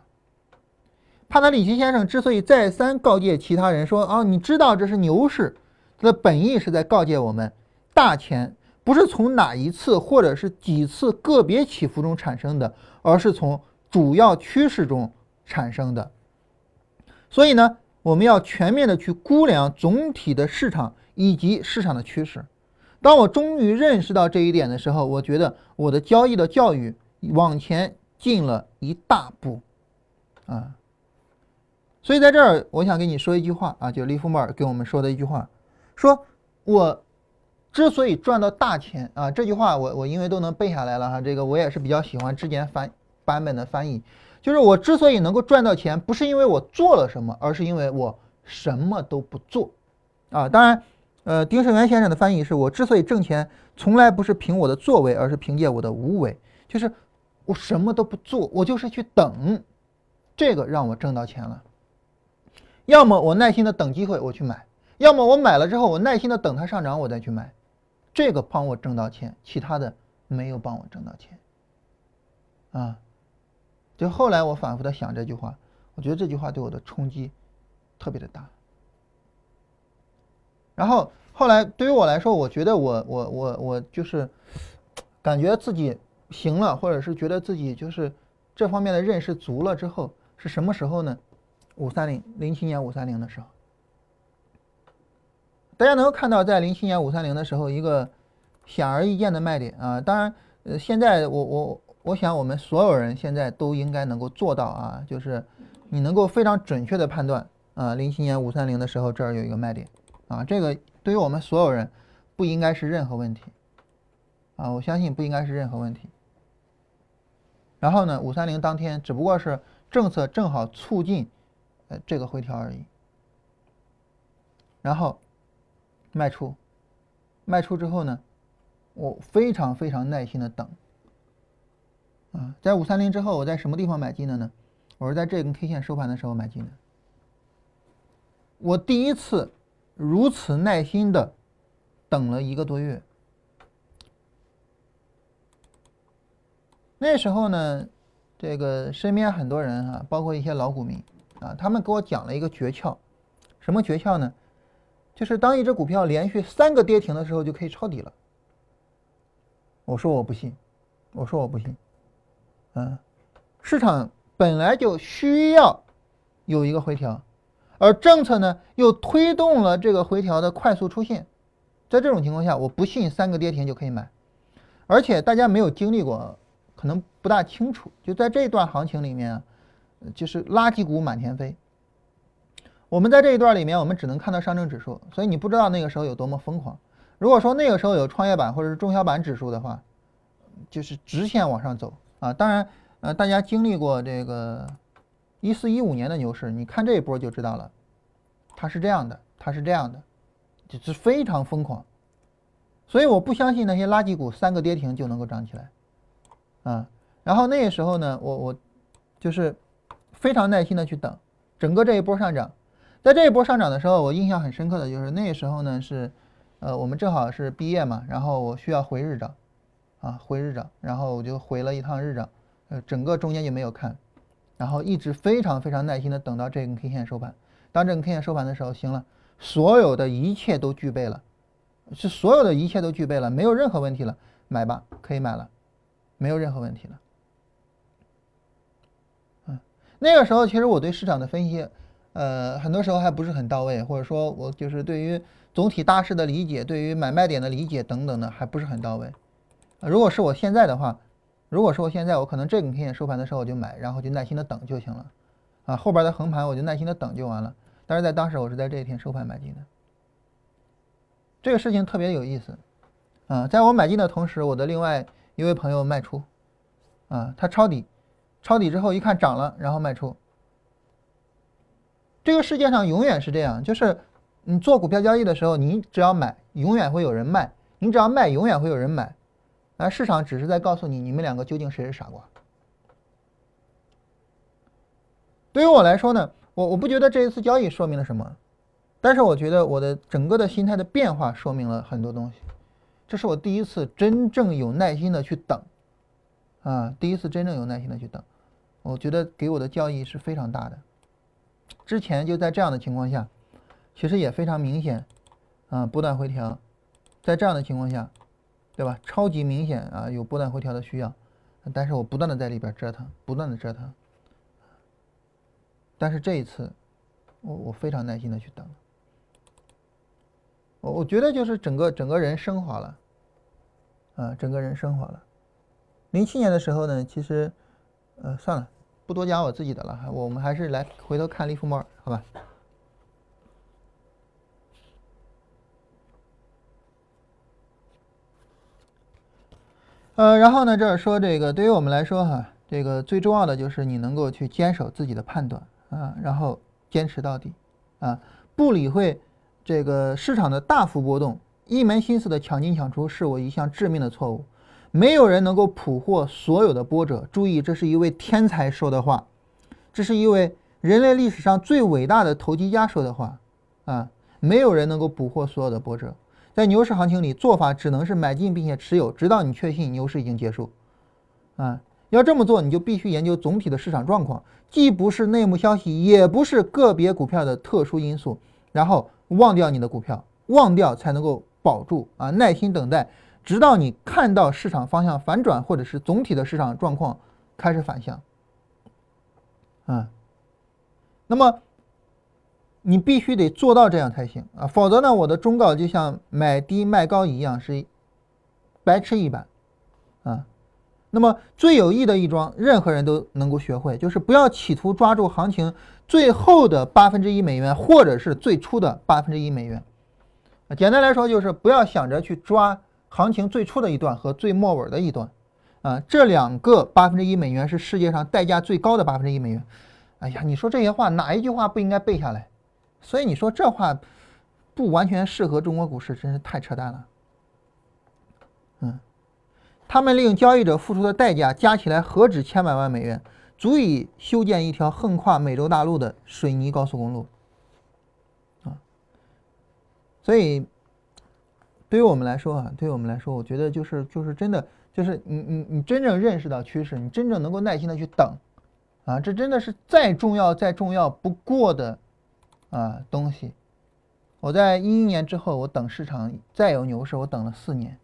帕特里奇先生之所以再三告诫其他人说：“啊，你知道这是牛市”，他的本意是在告诫我们，大钱不是从哪一次或者是几次个别起伏中产生的，而是从主要趋势中。产生的，所以呢，我们要全面的去估量总体的市场以及市场的趋势。当我终于认识到这一点的时候，我觉得我的交易的教育往前进了一大步，啊，所以在这儿我想跟你说一句话啊，就利弗莫尔跟我们说的一句话，说我之所以赚到大钱啊，这句话我我因为都能背下来了哈，这个我也是比较喜欢之前翻版本的翻译。就是我之所以能够赚到钱，不是因为我做了什么，而是因为我什么都不做，啊，当然，呃，丁胜元先生的翻译是我之所以挣钱，从来不是凭我的作为，而是凭借我的无为，就是我什么都不做，我就是去等，这个让我挣到钱了。要么我耐心的等机会我去买，要么我买了之后我耐心的等它上涨我再去买，这个帮我挣到钱，其他的没有帮我挣到钱，啊。就后来我反复的想这句话，我觉得这句话对我的冲击特别的大。然后后来对于我来说，我觉得我我我我就是感觉自己行了，或者是觉得自己就是这方面的认识足了之后，是什么时候呢？五三零零七年五三零的时候，大家能够看到，在零七年五三零的时候，一个显而易见的卖点啊。当然，呃，现在我我我想，我们所有人现在都应该能够做到啊，就是你能够非常准确的判断啊，零七年五三零的时候这儿有一个卖点啊，这个对于我们所有人不应该是任何问题啊，我相信不应该是任何问题。然后呢，五三零当天只不过是政策正好促进。呃，这个回调而已。然后卖出，卖出之后呢，我非常非常耐心的等。啊，在五三零之后，我在什么地方买进的呢？我是在这根 K 线收盘的时候买进的。我第一次如此耐心的等了一个多月。那时候呢，这个身边很多人啊，包括一些老股民。啊，他们给我讲了一个诀窍，什么诀窍呢？就是当一只股票连续三个跌停的时候，就可以抄底了。我说我不信，我说我不信。嗯，市场本来就需要有一个回调，而政策呢又推动了这个回调的快速出现，在这种情况下，我不信三个跌停就可以买。而且大家没有经历过，可能不大清楚，就在这段行情里面。就是垃圾股满天飞。我们在这一段里面，我们只能看到上证指数，所以你不知道那个时候有多么疯狂。如果说那个时候有创业板或者是中小板指数的话，就是直线往上走啊。当然，呃，大家经历过这个一四一五年的牛市，你看这一波就知道了，它是这样的，它是这样的，就是非常疯狂。所以我不相信那些垃圾股三个跌停就能够涨起来啊。然后那个时候呢，我我就是。非常耐心的去等整个这一波上涨，在这一波上涨的时候，我印象很深刻的就是那时候呢是，呃，我们正好是毕业嘛，然后我需要回日照，啊，回日涨，然后我就回了一趟日涨，呃，整个中间就没有看，然后一直非常非常耐心的等到这根 K 线收盘。当这根 K 线收盘的时候，行了，所有的一切都具备了，是所有的一切都具备了，没有任何问题了，买吧，可以买了，没有任何问题了。嗯那个时候，其实我对市场的分析，呃，很多时候还不是很到位，或者说我就是对于总体大势的理解，对于买卖点的理解等等的，还不是很到位。如果是我现在的话，如果说我现在，我可能这根 K 线收盘的时候我就买，然后就耐心的等就行了，啊，后边的横盘我就耐心的等就完了。但是在当时，我是在这一天收盘买进的，这个事情特别有意思，啊，在我买进的同时，我的另外一位朋友卖出，啊，他抄底。抄底之后一看涨了，然后卖出。这个世界上永远是这样，就是你做股票交易的时候，你只要买，永远会有人卖；你只要卖，永远会有人买。而市场只是在告诉你，你们两个究竟谁是傻瓜。对于我来说呢，我我不觉得这一次交易说明了什么，但是我觉得我的整个的心态的变化说明了很多东西。这是我第一次真正有耐心的去等。啊，第一次真正有耐心的去等，我觉得给我的教益是非常大的。之前就在这样的情况下，其实也非常明显，啊，不断回调，在这样的情况下，对吧？超级明显啊，有波段回调的需要，但是我不断的在里边折腾，不断的折腾。但是这一次，我我非常耐心的去等，我我觉得就是整个整个人升华了，啊，整个人升华了。零七年的时候呢，其实，呃，算了，不多讲我自己的了，我们还是来回头看利弗莫尔，好吧？呃，然后呢，这儿说这个，对于我们来说哈，这个最重要的就是你能够去坚守自己的判断啊，然后坚持到底啊，不理会这个市场的大幅波动，一门心思的抢进抢出，是我一项致命的错误。没有人能够捕获所有的波折。注意，这是一位天才说的话，这是一位人类历史上最伟大的投机家说的话啊！没有人能够捕获所有的波折。在牛市行情里，做法只能是买进并且持有，直到你确信牛市已经结束啊！要这么做，你就必须研究总体的市场状况，既不是内幕消息，也不是个别股票的特殊因素，然后忘掉你的股票，忘掉才能够保住啊！耐心等待，直到你看到市场方向反转，或者是总体的市场状况开始反向，啊，那么你必须得做到这样才行啊，否则呢，我的忠告就像买低卖高一样，是白吃一板，啊。那么最有益的一桩，任何人都能够学会，就是不要企图抓住行情最后的八分之一美元，或者是最初的八分之一美元。简单来说就是不要想着去抓行情最初的一段和最末尾的一段。啊，这两个八分之一美元是世界上代价最高的八分之一美元。哎呀，你说这些话哪一句话不应该背下来？所以你说这话不完全适合中国股市，真是太扯淡了。嗯。他们利用交易者付出的代价加起来何止千百万美元，足以修建一条横跨美洲大陆的水泥高速公路。啊，所以对于我们来说啊，对于我们来说，我觉得就是就是真的就是你你你真正认识到趋势，你真正能够耐心的去等，啊，这真的是再重要再重要不过的啊东西。我在一一年之后，我等市场再有牛市，我等了四年。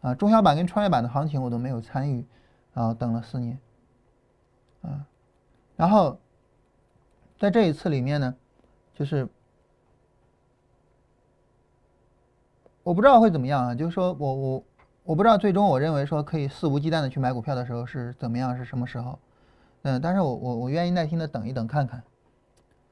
啊，中小板跟创业板的行情我都没有参与，啊，等了四年，啊，然后在这一次里面呢，就是我不知道会怎么样啊，就是说我我我不知道最终我认为说可以肆无忌惮的去买股票的时候是怎么样，是什么时候，嗯，但是我我我愿意耐心的等一等看看。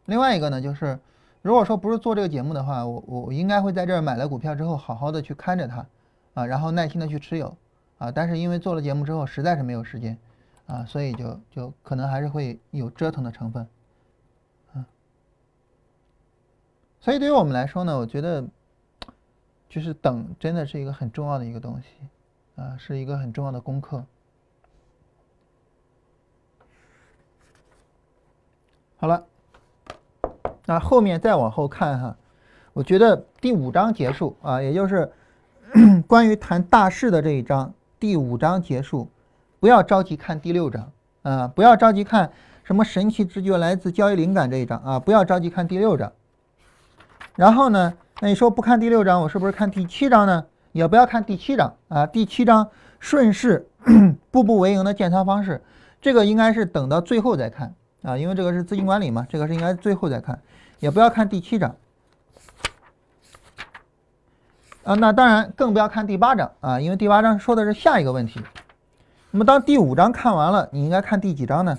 另外一个呢，就是如果说不是做这个节目的话，我我应该会在这儿买了股票之后，好好的去看着它。啊，然后耐心的去持有，啊，但是因为做了节目之后实在是没有时间，啊，所以就就可能还是会有折腾的成分，啊，所以对于我们来说呢，我觉得就是等真的是一个很重要的一个东西，啊，是一个很重要的功课。好了，那后面再往后看哈，我觉得第五章结束啊，也就是。关于谈大势的这一章，第五章结束，不要着急看第六章啊！不要着急看什么神奇直觉来自交易灵感这一章啊！不要着急看第六章。然后呢，那你说不看第六章，我是不是看第七章呢？也不要看第七章啊！第七章顺势 步步为营的建仓方式，这个应该是等到最后再看啊，因为这个是资金管理嘛，这个是应该最后再看，也不要看第七章。啊，那当然更不要看第八章啊，因为第八章说的是下一个问题。那么当第五章看完了，你应该看第几章呢？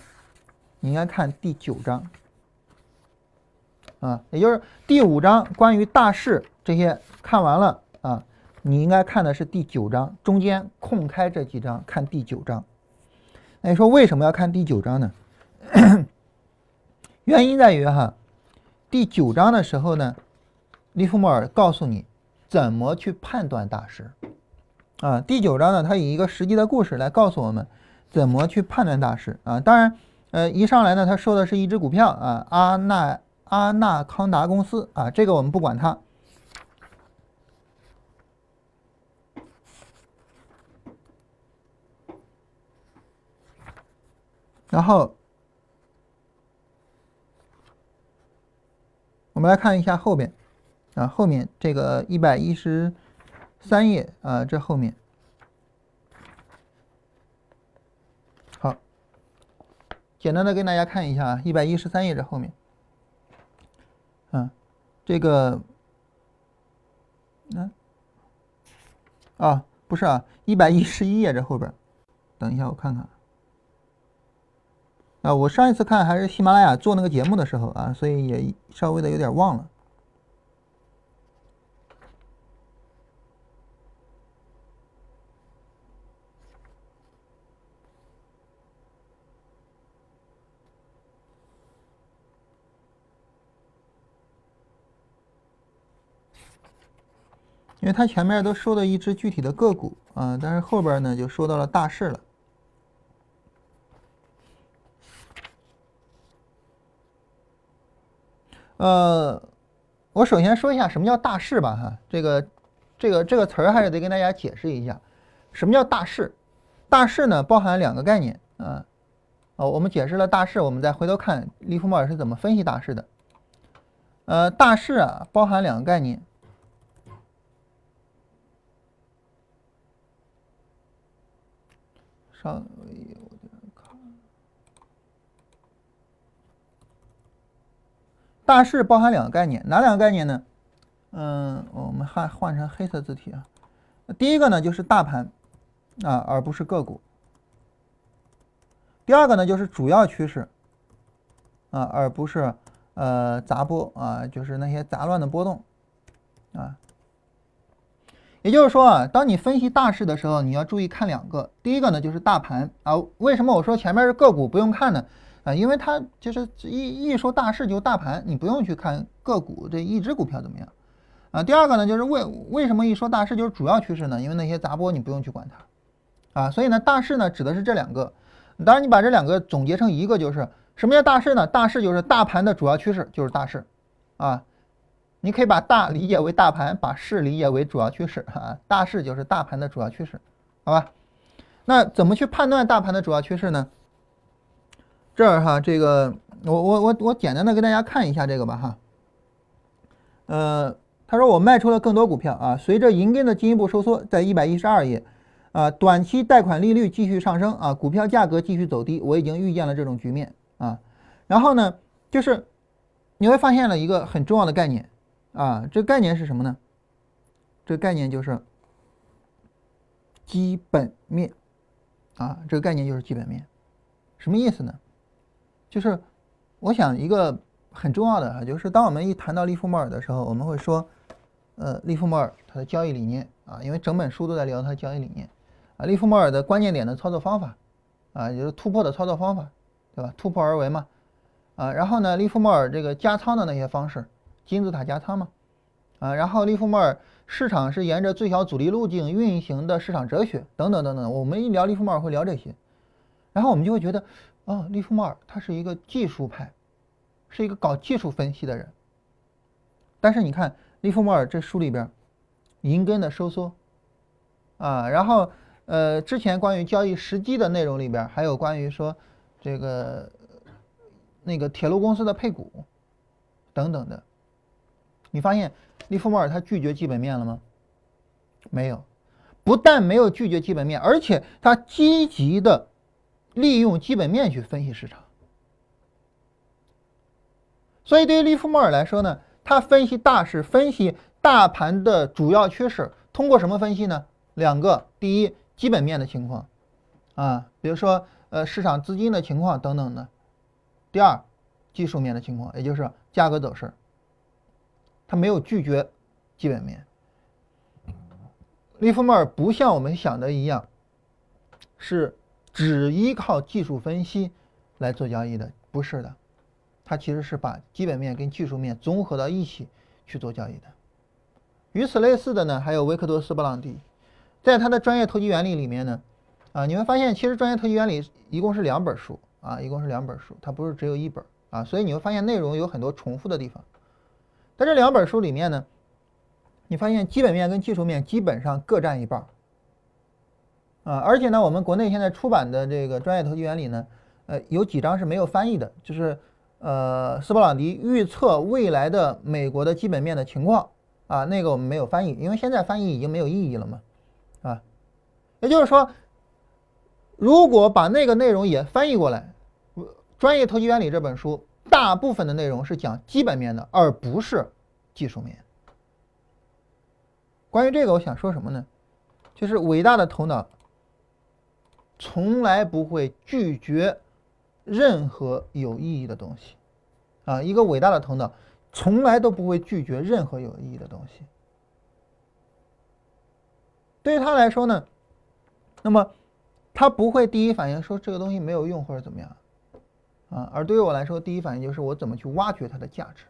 你应该看第九章。啊，也就是第五章关于大势这些看完了啊，你应该看的是第九章，中间空开这几章看第九章。那你说为什么要看第九章呢？原因在于哈，第九章的时候呢，利弗莫尔告诉你。怎么去判断大势？啊，第九章呢，它以一个实际的故事来告诉我们怎么去判断大势啊。当然，呃，一上来呢，他说的是一只股票啊，阿纳阿纳康达公司啊，这个我们不管它。然后，我们来看一下后边。啊，后面这个一百一十三页啊，这后面。好，简单的跟大家看一下啊，一百一十三页这后面，嗯，这个，嗯，啊，不是啊，一百一十一页这后边，等一下我看看，啊，我上一次看还是喜马拉雅做那个节目的时候啊，所以也稍微的有点忘了。因为他前面都说的一只具体的个股啊，但是后边呢就说到了大势了。呃，我首先说一下什么叫大势吧，哈，这个这个这个词儿还是得跟大家解释一下，什么叫大势？大势呢包含两个概念啊，哦，我们解释了大势，我们再回头看利弗莫尔是怎么分析大势的。呃，大势啊，包含两个概念。稍微有点卡。大势包含两个概念，哪两个概念呢？嗯，我们换换成黑色字体啊。第一个呢就是大盘啊，而不是个股。第二个呢就是主要趋势啊，而不是呃杂波啊，就是那些杂乱的波动啊。也就是说啊，当你分析大势的时候，你要注意看两个。第一个呢就是大盘啊，为什么我说前面是个股不用看呢？啊，因为它就是一一说大势就大盘，你不用去看个股这一只股票怎么样啊。第二个呢就是为为什么一说大势就是主要趋势呢？因为那些杂波你不用去管它啊。所以呢，大势呢指的是这两个。当然你把这两个总结成一个就是什么叫大势呢？大势就是大盘的主要趋势就是大势啊。你可以把大理解为大盘，把势理解为主要趋势啊。大势就是大盘的主要趋势，好吧？那怎么去判断大盘的主要趋势呢？这儿哈，这个我我我我简单的给大家看一下这个吧哈。呃，他说我卖出了更多股票啊，随着银根的进一步收缩，在一百一十二页啊，短期贷款利率继续上升啊，股票价格继续走低，我已经预见了这种局面啊。然后呢，就是你会发现了一个很重要的概念。啊，这个概念是什么呢？这个概念就是基本面啊，这个概念就是基本面，什么意思呢？就是我想一个很重要的啊，就是当我们一谈到利弗莫尔的时候，我们会说，呃，利弗莫尔他的交易理念啊，因为整本书都在聊他的交易理念啊，利弗莫尔的关键点的操作方法啊，也就是突破的操作方法，对吧？突破而为嘛，啊，然后呢，利弗莫尔这个加仓的那些方式。金字塔加仓嘛，啊，然后利弗莫尔市场是沿着最小阻力路径运行的市场哲学等等等等，我们一聊利弗莫尔会聊这些，然后我们就会觉得，哦，利弗莫尔他是一个技术派，是一个搞技术分析的人。但是你看利弗莫尔这书里边，银根的收缩，啊，然后呃之前关于交易时机的内容里边还有关于说这个那个铁路公司的配股等等的。你发现利弗莫尔他拒绝基本面了吗？没有，不但没有拒绝基本面，而且他积极的利用基本面去分析市场。所以对于利弗莫尔来说呢，他分析大势，分析大盘的主要趋势，通过什么分析呢？两个，第一，基本面的情况，啊，比如说呃市场资金的情况等等的；第二，技术面的情况，也就是价格走势。他没有拒绝基本面，利弗莫尔不像我们想的一样，是只依靠技术分析来做交易的，不是的，他其实是把基本面跟技术面综合到一起去做交易的。与此类似的呢，还有维克多斯·布朗迪，在他的专业投机原理里面呢，啊，你会发现其实专业投机原理一共是两本书啊，一共是两本书，它不是只有一本啊，所以你会发现内容有很多重复的地方。在这两本书里面呢，你发现基本面跟技术面基本上各占一半啊，而且呢，我们国内现在出版的这个专业投机原理呢，呃，有几章是没有翻译的，就是呃，斯波朗迪预测未来的美国的基本面的情况啊，那个我们没有翻译，因为现在翻译已经没有意义了嘛，啊，也就是说，如果把那个内容也翻译过来，《专业投机原理》这本书。大部分的内容是讲基本面的，而不是技术面。关于这个，我想说什么呢？就是伟大的头脑从来不会拒绝任何有意义的东西啊！一个伟大的头脑从来都不会拒绝任何有意义的东西。对于他来说呢，那么他不会第一反应说这个东西没有用或者怎么样。啊，而对于我来说，第一反应就是我怎么去挖掘它的价值。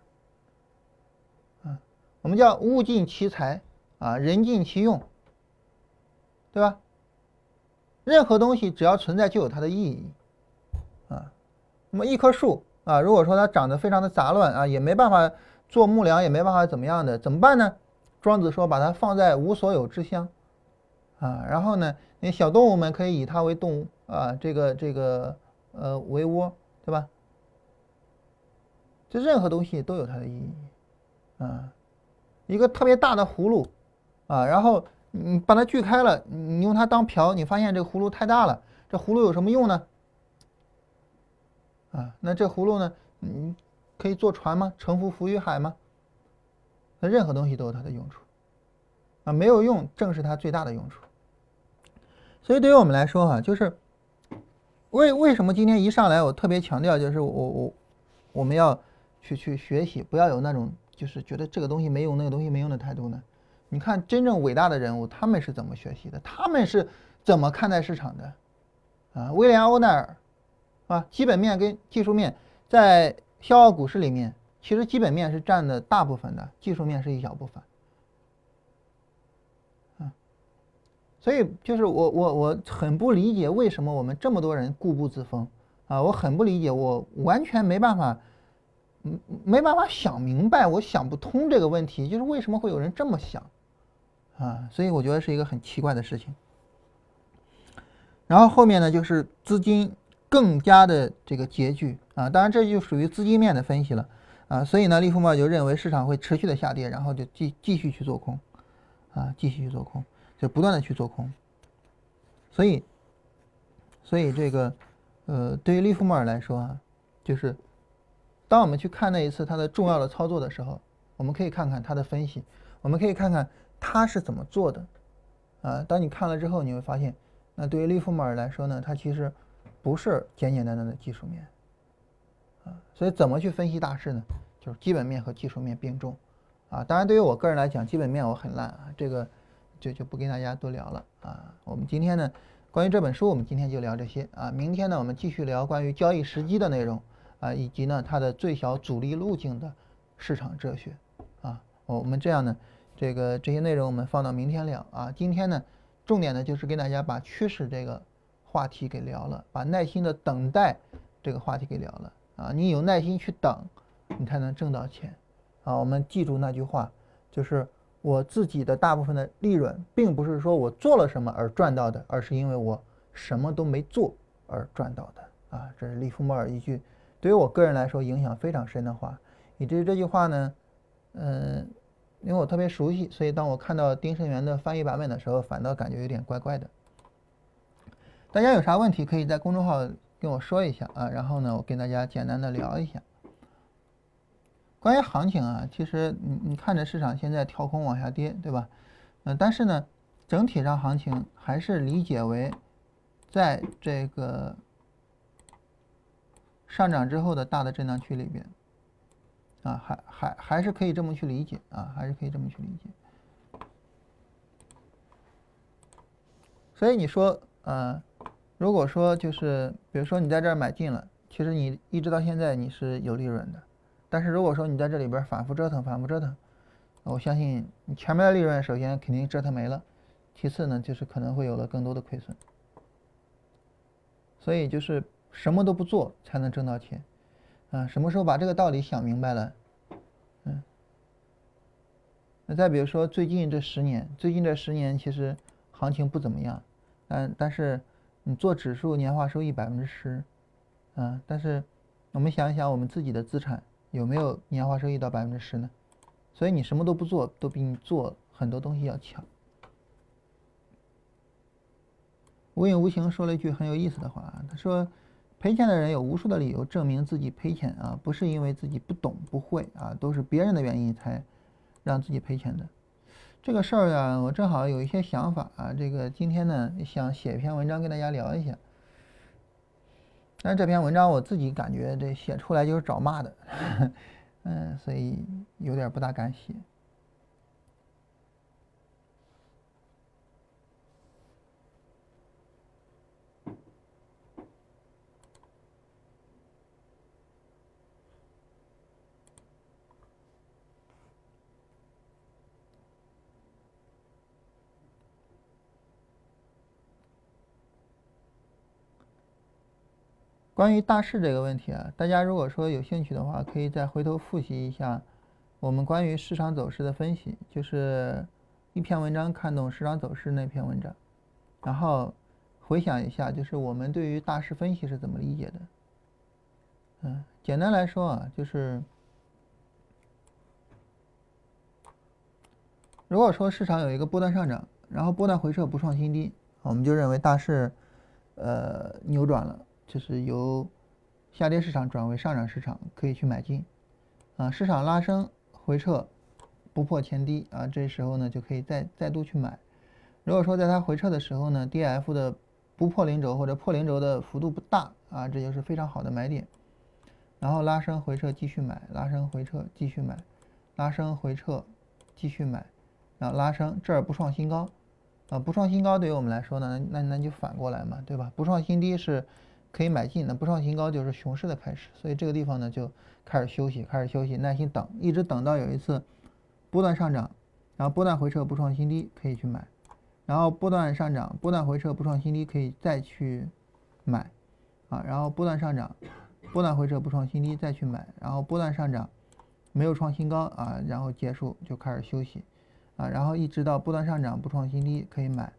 啊，我们叫物尽其才，啊，人尽其用，对吧？任何东西只要存在就有它的意义。啊，那么一棵树啊，如果说它长得非常的杂乱啊，也没办法做木梁，也没办法怎么样的，怎么办呢？庄子说把它放在无所有之乡。啊，然后呢，那小动物们可以以它为动物啊，这个这个呃为窝，对吧？这任何东西都有它的意义啊。一个特别大的葫芦啊，然后你把它锯开了，你用它当瓢，你发现这个葫芦太大了，这葫芦有什么用呢？啊，那这葫芦呢？嗯，可以坐船吗？乘浮浮于海吗？那任何东西都有它的用处，啊，没有用正是它最大的用处。所以对于我们来说哈，就是为为什么今天一上来我特别强调，就是我我我们要去去学习，不要有那种就是觉得这个东西没用，那个东西没用的态度呢？你看真正伟大的人物，他们是怎么学习的？他们是怎么看待市场的？啊，威廉欧奈尔。啊，基本面跟技术面在笑傲股市里面，其实基本面是占的大部分的，技术面是一小部分。嗯，所以就是我我我很不理解为什么我们这么多人固步自封啊，我很不理解，我完全没办法，嗯，没办法想明白，我想不通这个问题，就是为什么会有人这么想啊？所以我觉得是一个很奇怪的事情。然后后面呢，就是资金。更加的这个拮据啊，当然这就属于资金面的分析了啊，所以呢，利弗莫尔就认为市场会持续的下跌，然后就继继续去做空啊，继续去做空，就不断的去做空。所以，所以这个呃，对于利弗莫尔来说啊，就是当我们去看那一次他的重要的操作的时候，我们可以看看他的分析，我们可以看看他是怎么做的啊。当你看了之后，你会发现，那对于利弗莫尔来说呢，他其实。不是简简单单的技术面，啊，所以怎么去分析大势呢？就是基本面和技术面并重，啊，当然对于我个人来讲，基本面我很烂啊，这个就就不跟大家多聊了啊。我们今天呢，关于这本书，我们今天就聊这些啊。明天呢，我们继续聊关于交易时机的内容啊，以及呢它的最小阻力路径的市场哲学啊。我们这样呢，这个这些内容我们放到明天聊啊。今天呢，重点呢就是跟大家把趋势这个。话题给聊了，把耐心的等待这个话题给聊了啊！你有耐心去等，你才能挣到钱啊！我们记住那句话，就是我自己的大部分的利润，并不是说我做了什么而赚到的，而是因为我什么都没做而赚到的啊！这是利弗莫尔一句对于我个人来说影响非常深的话，以至于这句话呢，嗯，因为我特别熟悉，所以当我看到丁胜元的翻译版本的时候，反倒感觉有点怪怪的。大家有啥问题可以在公众号跟我说一下啊，然后呢，我跟大家简单的聊一下。关于行情啊，其实你你看着市场现在跳空往下跌，对吧？嗯，但是呢，整体上行情还是理解为在这个上涨之后的大的震荡区里边啊，还还还是可以这么去理解啊，还是可以这么去理解。所以你说，呃。如果说就是，比如说你在这儿买进了，其实你一直到现在你是有利润的，但是如果说你在这里边反复折腾，反复折腾，我相信你前面的利润首先肯定折腾没了，其次呢就是可能会有了更多的亏损。所以就是什么都不做才能挣到钱，啊，什么时候把这个道理想明白了，嗯，那再比如说最近这十年，最近这十年其实行情不怎么样，但但是。你做指数年化收益百分之十，嗯，但是我们想一想，我们自己的资产有没有年化收益到百分之十呢？所以你什么都不做，都比你做很多东西要强。无影无形说了一句很有意思的话，他说：“赔钱的人有无数的理由证明自己赔钱啊，不是因为自己不懂不会啊，都是别人的原因才让自己赔钱的。”这个事儿呀，我正好有一些想法啊。这个今天呢，想写一篇文章跟大家聊一下。但这篇文章我自己感觉这写出来就是找骂的，嗯，所以有点不大敢写。关于大势这个问题啊，大家如果说有兴趣的话，可以再回头复习一下我们关于市场走势的分析，就是一篇文章看懂市场走势那篇文章然后回想一下，就是我们对于大势分析是怎么理解的？嗯，简单来说啊，就是如果说市场有一个波段上涨，然后波段回撤不创新低，我们就认为大势呃扭转了，就是由下跌市场转为上涨市场，可以去买进。啊，市场拉升回撤不破前低啊，这时候呢就可以再再度去买。如果说在它回撤的时候呢，D F 的不破零轴或者破零轴的幅度不大啊，这就是非常好的买点。然后拉升回撤继续买，拉升回撤继续买，拉升回撤继续买，然后拉升这儿不创新高啊，不创新高对于我们来说呢，那那就反过来嘛，对吧？不创新低是可以买进的，不创新高就是熊市的开始，所以这个地方呢就开始休息，开始休息，耐心等，一直等到有一次波段上涨，然后波段回撤不创新低可以去买。然后波段上涨，波段回撤不创新低，可以再去买，啊，然后波段上涨，波段回撤不创新低再去买，然后波段上涨没有创新高啊，然后结束就开始休息，啊，然后一直到波段上涨不创新低可以买，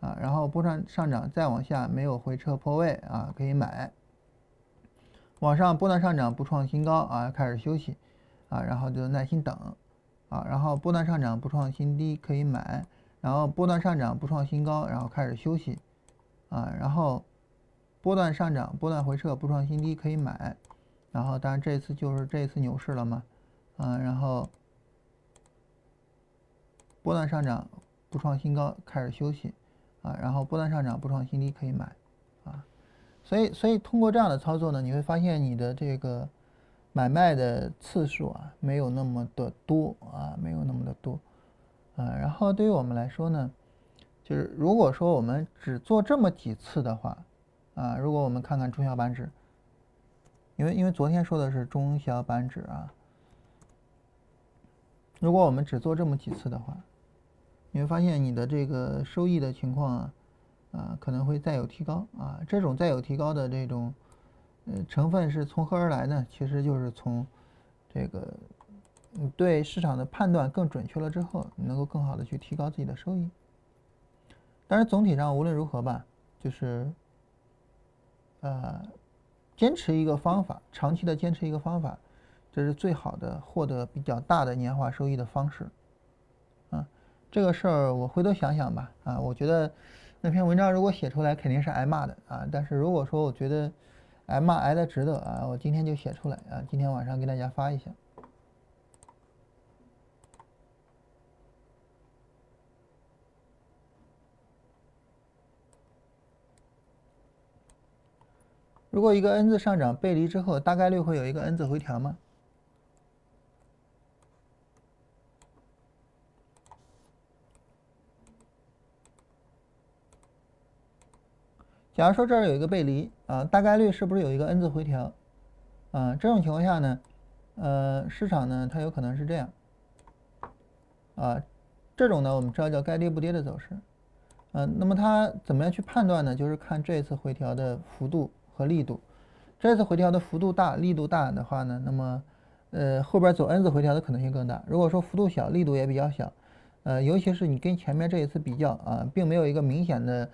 啊，然后波段上涨再往下没有回撤破位啊可以买，往上波段上涨不创新高啊开始休息，啊，然后就耐心等，啊，然后波段上涨不创新低可以买。然后波段上涨不创新高，然后开始休息，啊，然后波段上涨、波段回撤不创新低可以买，然后当然这次就是这次牛市了嘛，啊，然后波段上涨不创新高开始休息，啊，然后波段上涨不创新低可以买，啊，所以所以通过这样的操作呢，你会发现你的这个买卖的次数啊没有那么的多啊，没有那么的多。啊，然后对于我们来说呢，就是如果说我们只做这么几次的话，啊，如果我们看看中小板指，因为因为昨天说的是中小板指啊，如果我们只做这么几次的话，你会发现你的这个收益的情况啊，啊可能会再有提高啊，这种再有提高的这种呃成分是从何而来呢？其实就是从这个。你对市场的判断更准确了之后，你能够更好的去提高自己的收益。但是总体上无论如何吧，就是，呃，坚持一个方法，长期的坚持一个方法，这是最好的获得比较大的年化收益的方式。这个事儿我回头想想吧。啊，我觉得那篇文章如果写出来肯定是挨骂的啊。但是如果说我觉得挨骂挨的值得啊，我今天就写出来啊，今天晚上给大家发一下。如果一个 N 字上涨背离之后，大概率会有一个 N 字回调吗？假如说这儿有一个背离啊，大概率是不是有一个 N 字回调？啊，这种情况下呢，呃，市场呢它有可能是这样，啊，这种呢我们知道叫该跌不跌的走势，嗯，那么它怎么样去判断呢？就是看这次回调的幅度。和力度，这次回调的幅度大、力度大的话呢，那么，呃，后边走 N 字回调的可能性更大。如果说幅度小、力度也比较小，呃，尤其是你跟前面这一次比较啊，并没有一个明显的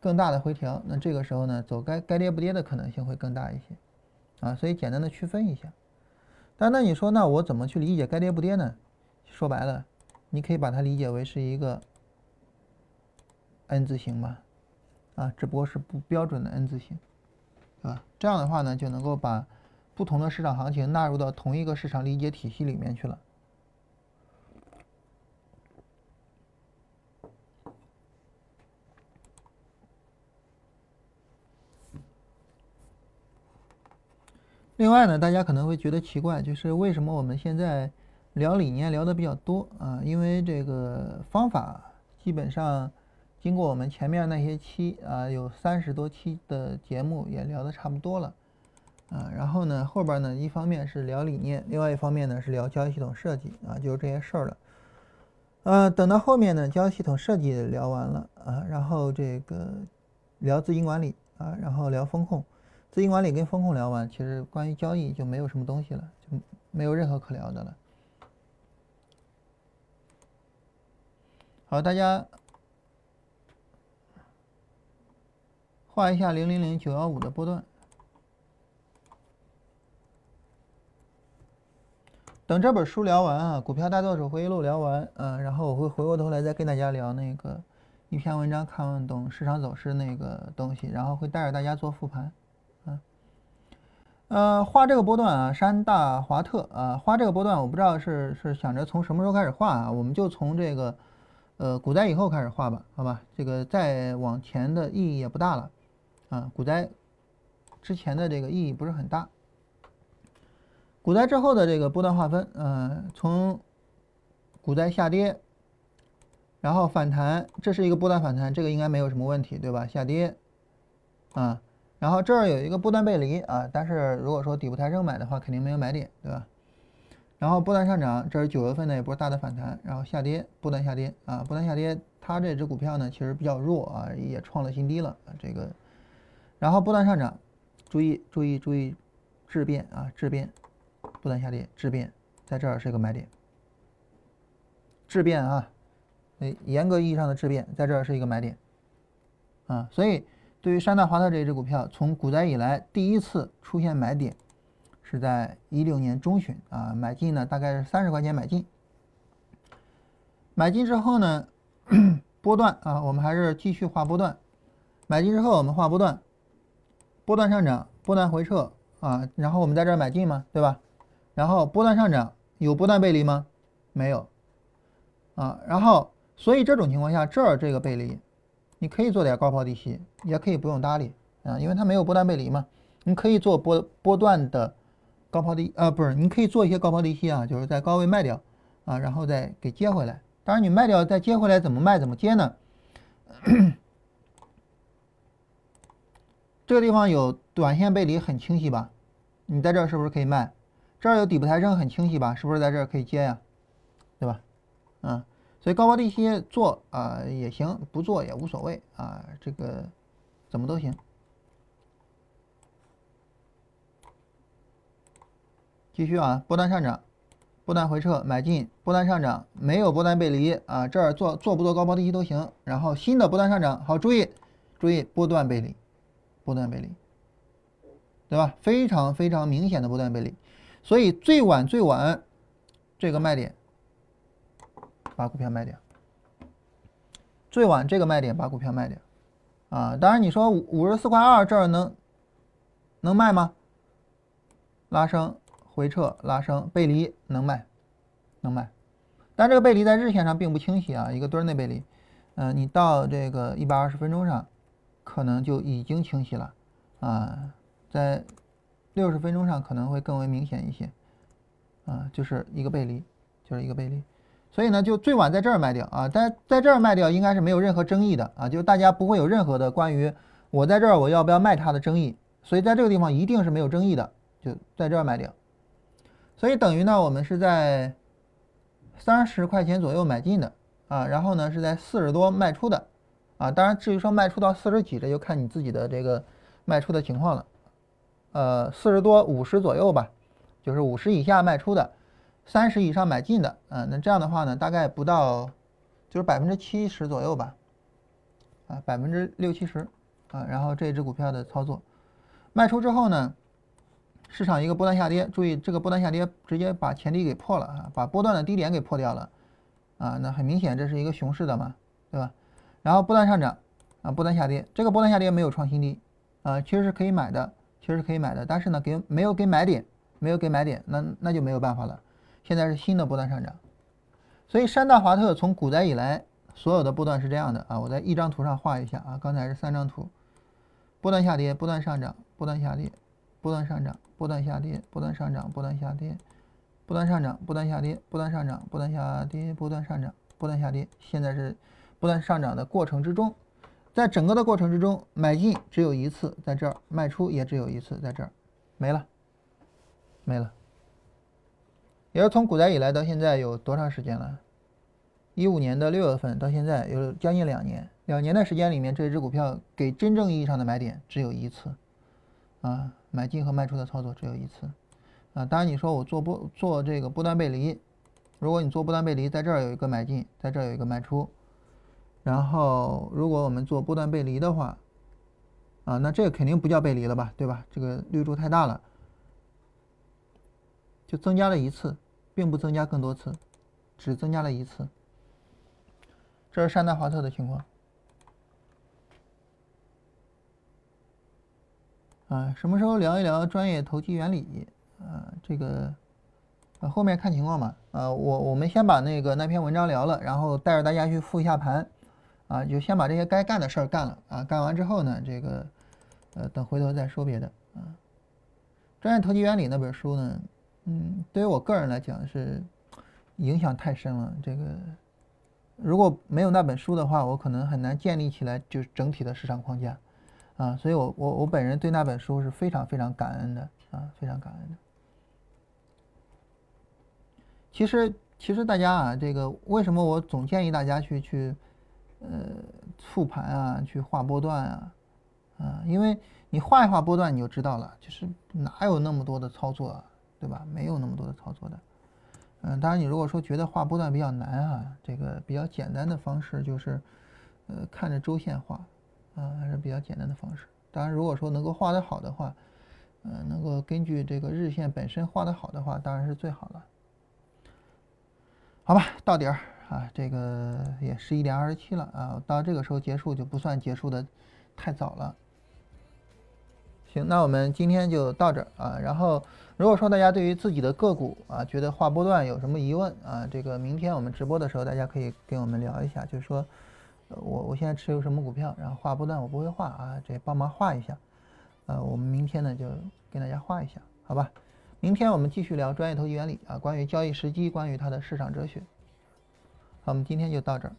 更大的回调，那这个时候呢，走该该跌不跌的可能性会更大一些，啊，所以简单的区分一下。但那你说，那我怎么去理解该跌不跌呢？说白了，你可以把它理解为是一个 N 字形嘛，啊，只不过是不标准的 N 字形。啊，这样的话呢，就能够把不同的市场行情纳入到同一个市场理解体系里面去了。另外呢，大家可能会觉得奇怪，就是为什么我们现在聊理念聊的比较多啊？因为这个方法基本上。经过我们前面那些期啊，有三十多期的节目也聊得差不多了，啊，然后呢后边呢一方面是聊理念，另外一方面呢是聊交易系统设计啊，就是这些事儿了。呃，等到后面呢交易系统设计聊完了啊，然后这个聊资金管理啊，然后聊风控，资金管理跟风控聊完，其实关于交易就没有什么东西了，就没有任何可聊的了。好，大家。画一下零零零九幺五的波段。等这本书聊完啊，股票大作手回忆录聊完，嗯，然后我会回过头来再跟大家聊那个一篇文章看懂市场走势那个东西，然后会带着大家做复盘，呃，画这个波段啊，山大华特啊，画这个波段，我不知道是是想着从什么时候开始画啊，我们就从这个呃股灾以后开始画吧，好吧，这个再往前的意义也不大了，啊，股灾之前的这个意义不是很大。股灾之后的这个波段划分，嗯，从股灾下跌，然后反弹，这是一个波段反弹，这个应该没有什么问题，对吧？下跌，啊，然后这儿有一个波段背离啊，但是如果说底部抬升买的话，肯定没有买点，对吧？然后波段上涨，这是九月份的一波大的反弹，然后下跌，波段下跌啊，波段下跌，它这只股票呢其实比较弱啊，也创了新低了啊，这个，然后波段上涨，注意注意注意质变啊，质变。不断下跌，质变在这儿是一个买点。质变啊，哎，严格意义上的质变在这儿是一个买点啊，所以对于山大华特这一只股票，从股灾以来第一次出现买点，是在一六年中旬啊，买进呢大概是三十块钱买进。买进之后呢，波段啊，我们还是继续画波段。买进之后我们画波段，波段上涨，波段回撤啊，然后我们在这儿买进嘛，对吧？然后波段上涨有波段背离吗？没有，啊，然后所以这种情况下这儿这个背离，你可以做点高抛低吸，也可以不用搭理啊，因为它没有波段背离嘛。你可以做波波段的高抛低啊，不是，你可以做一些高抛低吸啊，就是在高位卖掉啊，然后再给接回来。当然你卖掉再接回来怎么卖怎么接呢？这个地方有短线背离很清晰吧？你在这儿是不是可以卖？这儿有底部抬升很清晰吧？是不是在这儿可以接呀？对吧？嗯，所以高抛低吸做啊也行，不做也无所谓啊，这个怎么都行。继续啊，波段上涨，波段回撤买进，波段上涨没有波段背离啊，这儿做做不做高抛低吸都行。然后新的波段上涨，好注意注意波段背离，波段背离，对吧？非常非常明显的波段背离。所以最晚最晚，这个卖点，把股票卖掉。最晚这个卖点把股票卖掉，啊，当然你说五五十四块二这儿能能卖吗？拉升回撤拉升背离能卖，能卖，但这个背离在日线上并不清晰啊，一个墩内背离，嗯，你到这个一百二十分钟上，可能就已经清晰了，啊，在。六十分钟上可能会更为明显一些，啊，就是一个背离，就是一个背离，所以呢，就最晚在这儿卖掉啊，在在这儿卖掉应该是没有任何争议的啊，就大家不会有任何的关于我在这儿我要不要卖它的争议，所以在这个地方一定是没有争议的，就在这儿卖掉，所以等于呢，我们是在三十块钱左右买进的啊，然后呢是在四十多卖出的啊，当然至于说卖出到四十几，这就看你自己的这个卖出的情况了。呃，四十多五十左右吧，就是五十以下卖出的，三十以上买进的，嗯，那这样的话呢，大概不到，就是百分之七十左右吧，啊，百分之六七十，啊，然后这只股票的操作，卖出之后呢，市场一个波段下跌，注意这个波段下跌直接把前低给破了啊，把波段的低点给破掉了，啊，那很明显这是一个熊市的嘛，对吧？然后波段上涨，啊，波段下跌，这个波段下跌没有创新低，啊，其实是可以买的。其实是可以买的，但是呢，给没有给买点，没有给买点，那那就没有办法了。现在是新的波段上涨，所以山大华特从股灾以来所有的波段是这样的啊，我在一张图上画一下啊，刚才是三张图，波段下跌，波段上涨，波段下跌，波段上涨，波段下跌，波段上涨，波段下跌，波段上涨，波段下跌，波段上涨，波段下跌，波段上涨，波段下跌，现在是不断上涨的过程之中。在整个的过程之中，买进只有一次，在这儿卖出也只有一次，在这儿没了，没了。也是从股灾以来到现在有多长时间了？一五年的六月份到现在有将近两年，两年的时间里面，这只股票给真正意义上的买点只有一次，啊，买进和卖出的操作只有一次，啊，当然你说我做波做这个波段背离，如果你做波段背离，在这儿有一个买进，在这儿有一个卖出。然后，如果我们做波段背离的话，啊，那这个肯定不叫背离了吧，对吧？这个绿柱太大了，就增加了一次，并不增加更多次，只增加了一次。这是山大华特的情况。啊，什么时候聊一聊专业投机原理？啊，这个，啊，后面看情况吧。啊，我我们先把那个那篇文章聊了，然后带着大家去复一下盘。啊，就先把这些该干的事儿干了。啊，干完之后呢，这个，呃，等回头再说别的。啊，专业投机原理那本书呢，嗯，对于我个人来讲是影响太深了。这个如果没有那本书的话，我可能很难建立起来就是整体的市场框架。啊，所以，我我我本人对那本书是非常非常感恩的啊，非常感恩的。其实，其实大家啊，这个为什么我总建议大家去去，呃，复盘啊，去画波段啊，啊，因为你画一画波段，你就知道了，就是哪有那么多的操作，啊，对吧？没有那么多的操作的。嗯，当然，你如果说觉得画波段比较难啊，这个比较简单的方式就是，呃，看着周线画。啊，还是比较简单的方式。当然，如果说能够画得好的话，嗯，能够根据这个日线本身画得好的话，当然是最好了。好吧，到点儿啊，这个也十一点二十七了啊，到这个时候结束就不算结束的太早了。行，那我们今天就到这儿啊。然后，如果说大家对于自己的个股啊，觉得画波段有什么疑问啊，这个明天我们直播的时候，大家可以跟我们聊一下，就是说。我我现在持有什么股票？然后画波段我不会画啊，这帮忙画一下。呃，我们明天呢就跟大家画一下，好吧？明天我们继续聊专业投机原理啊，关于交易时机，关于它的市场哲学。好，我们今天就到这儿。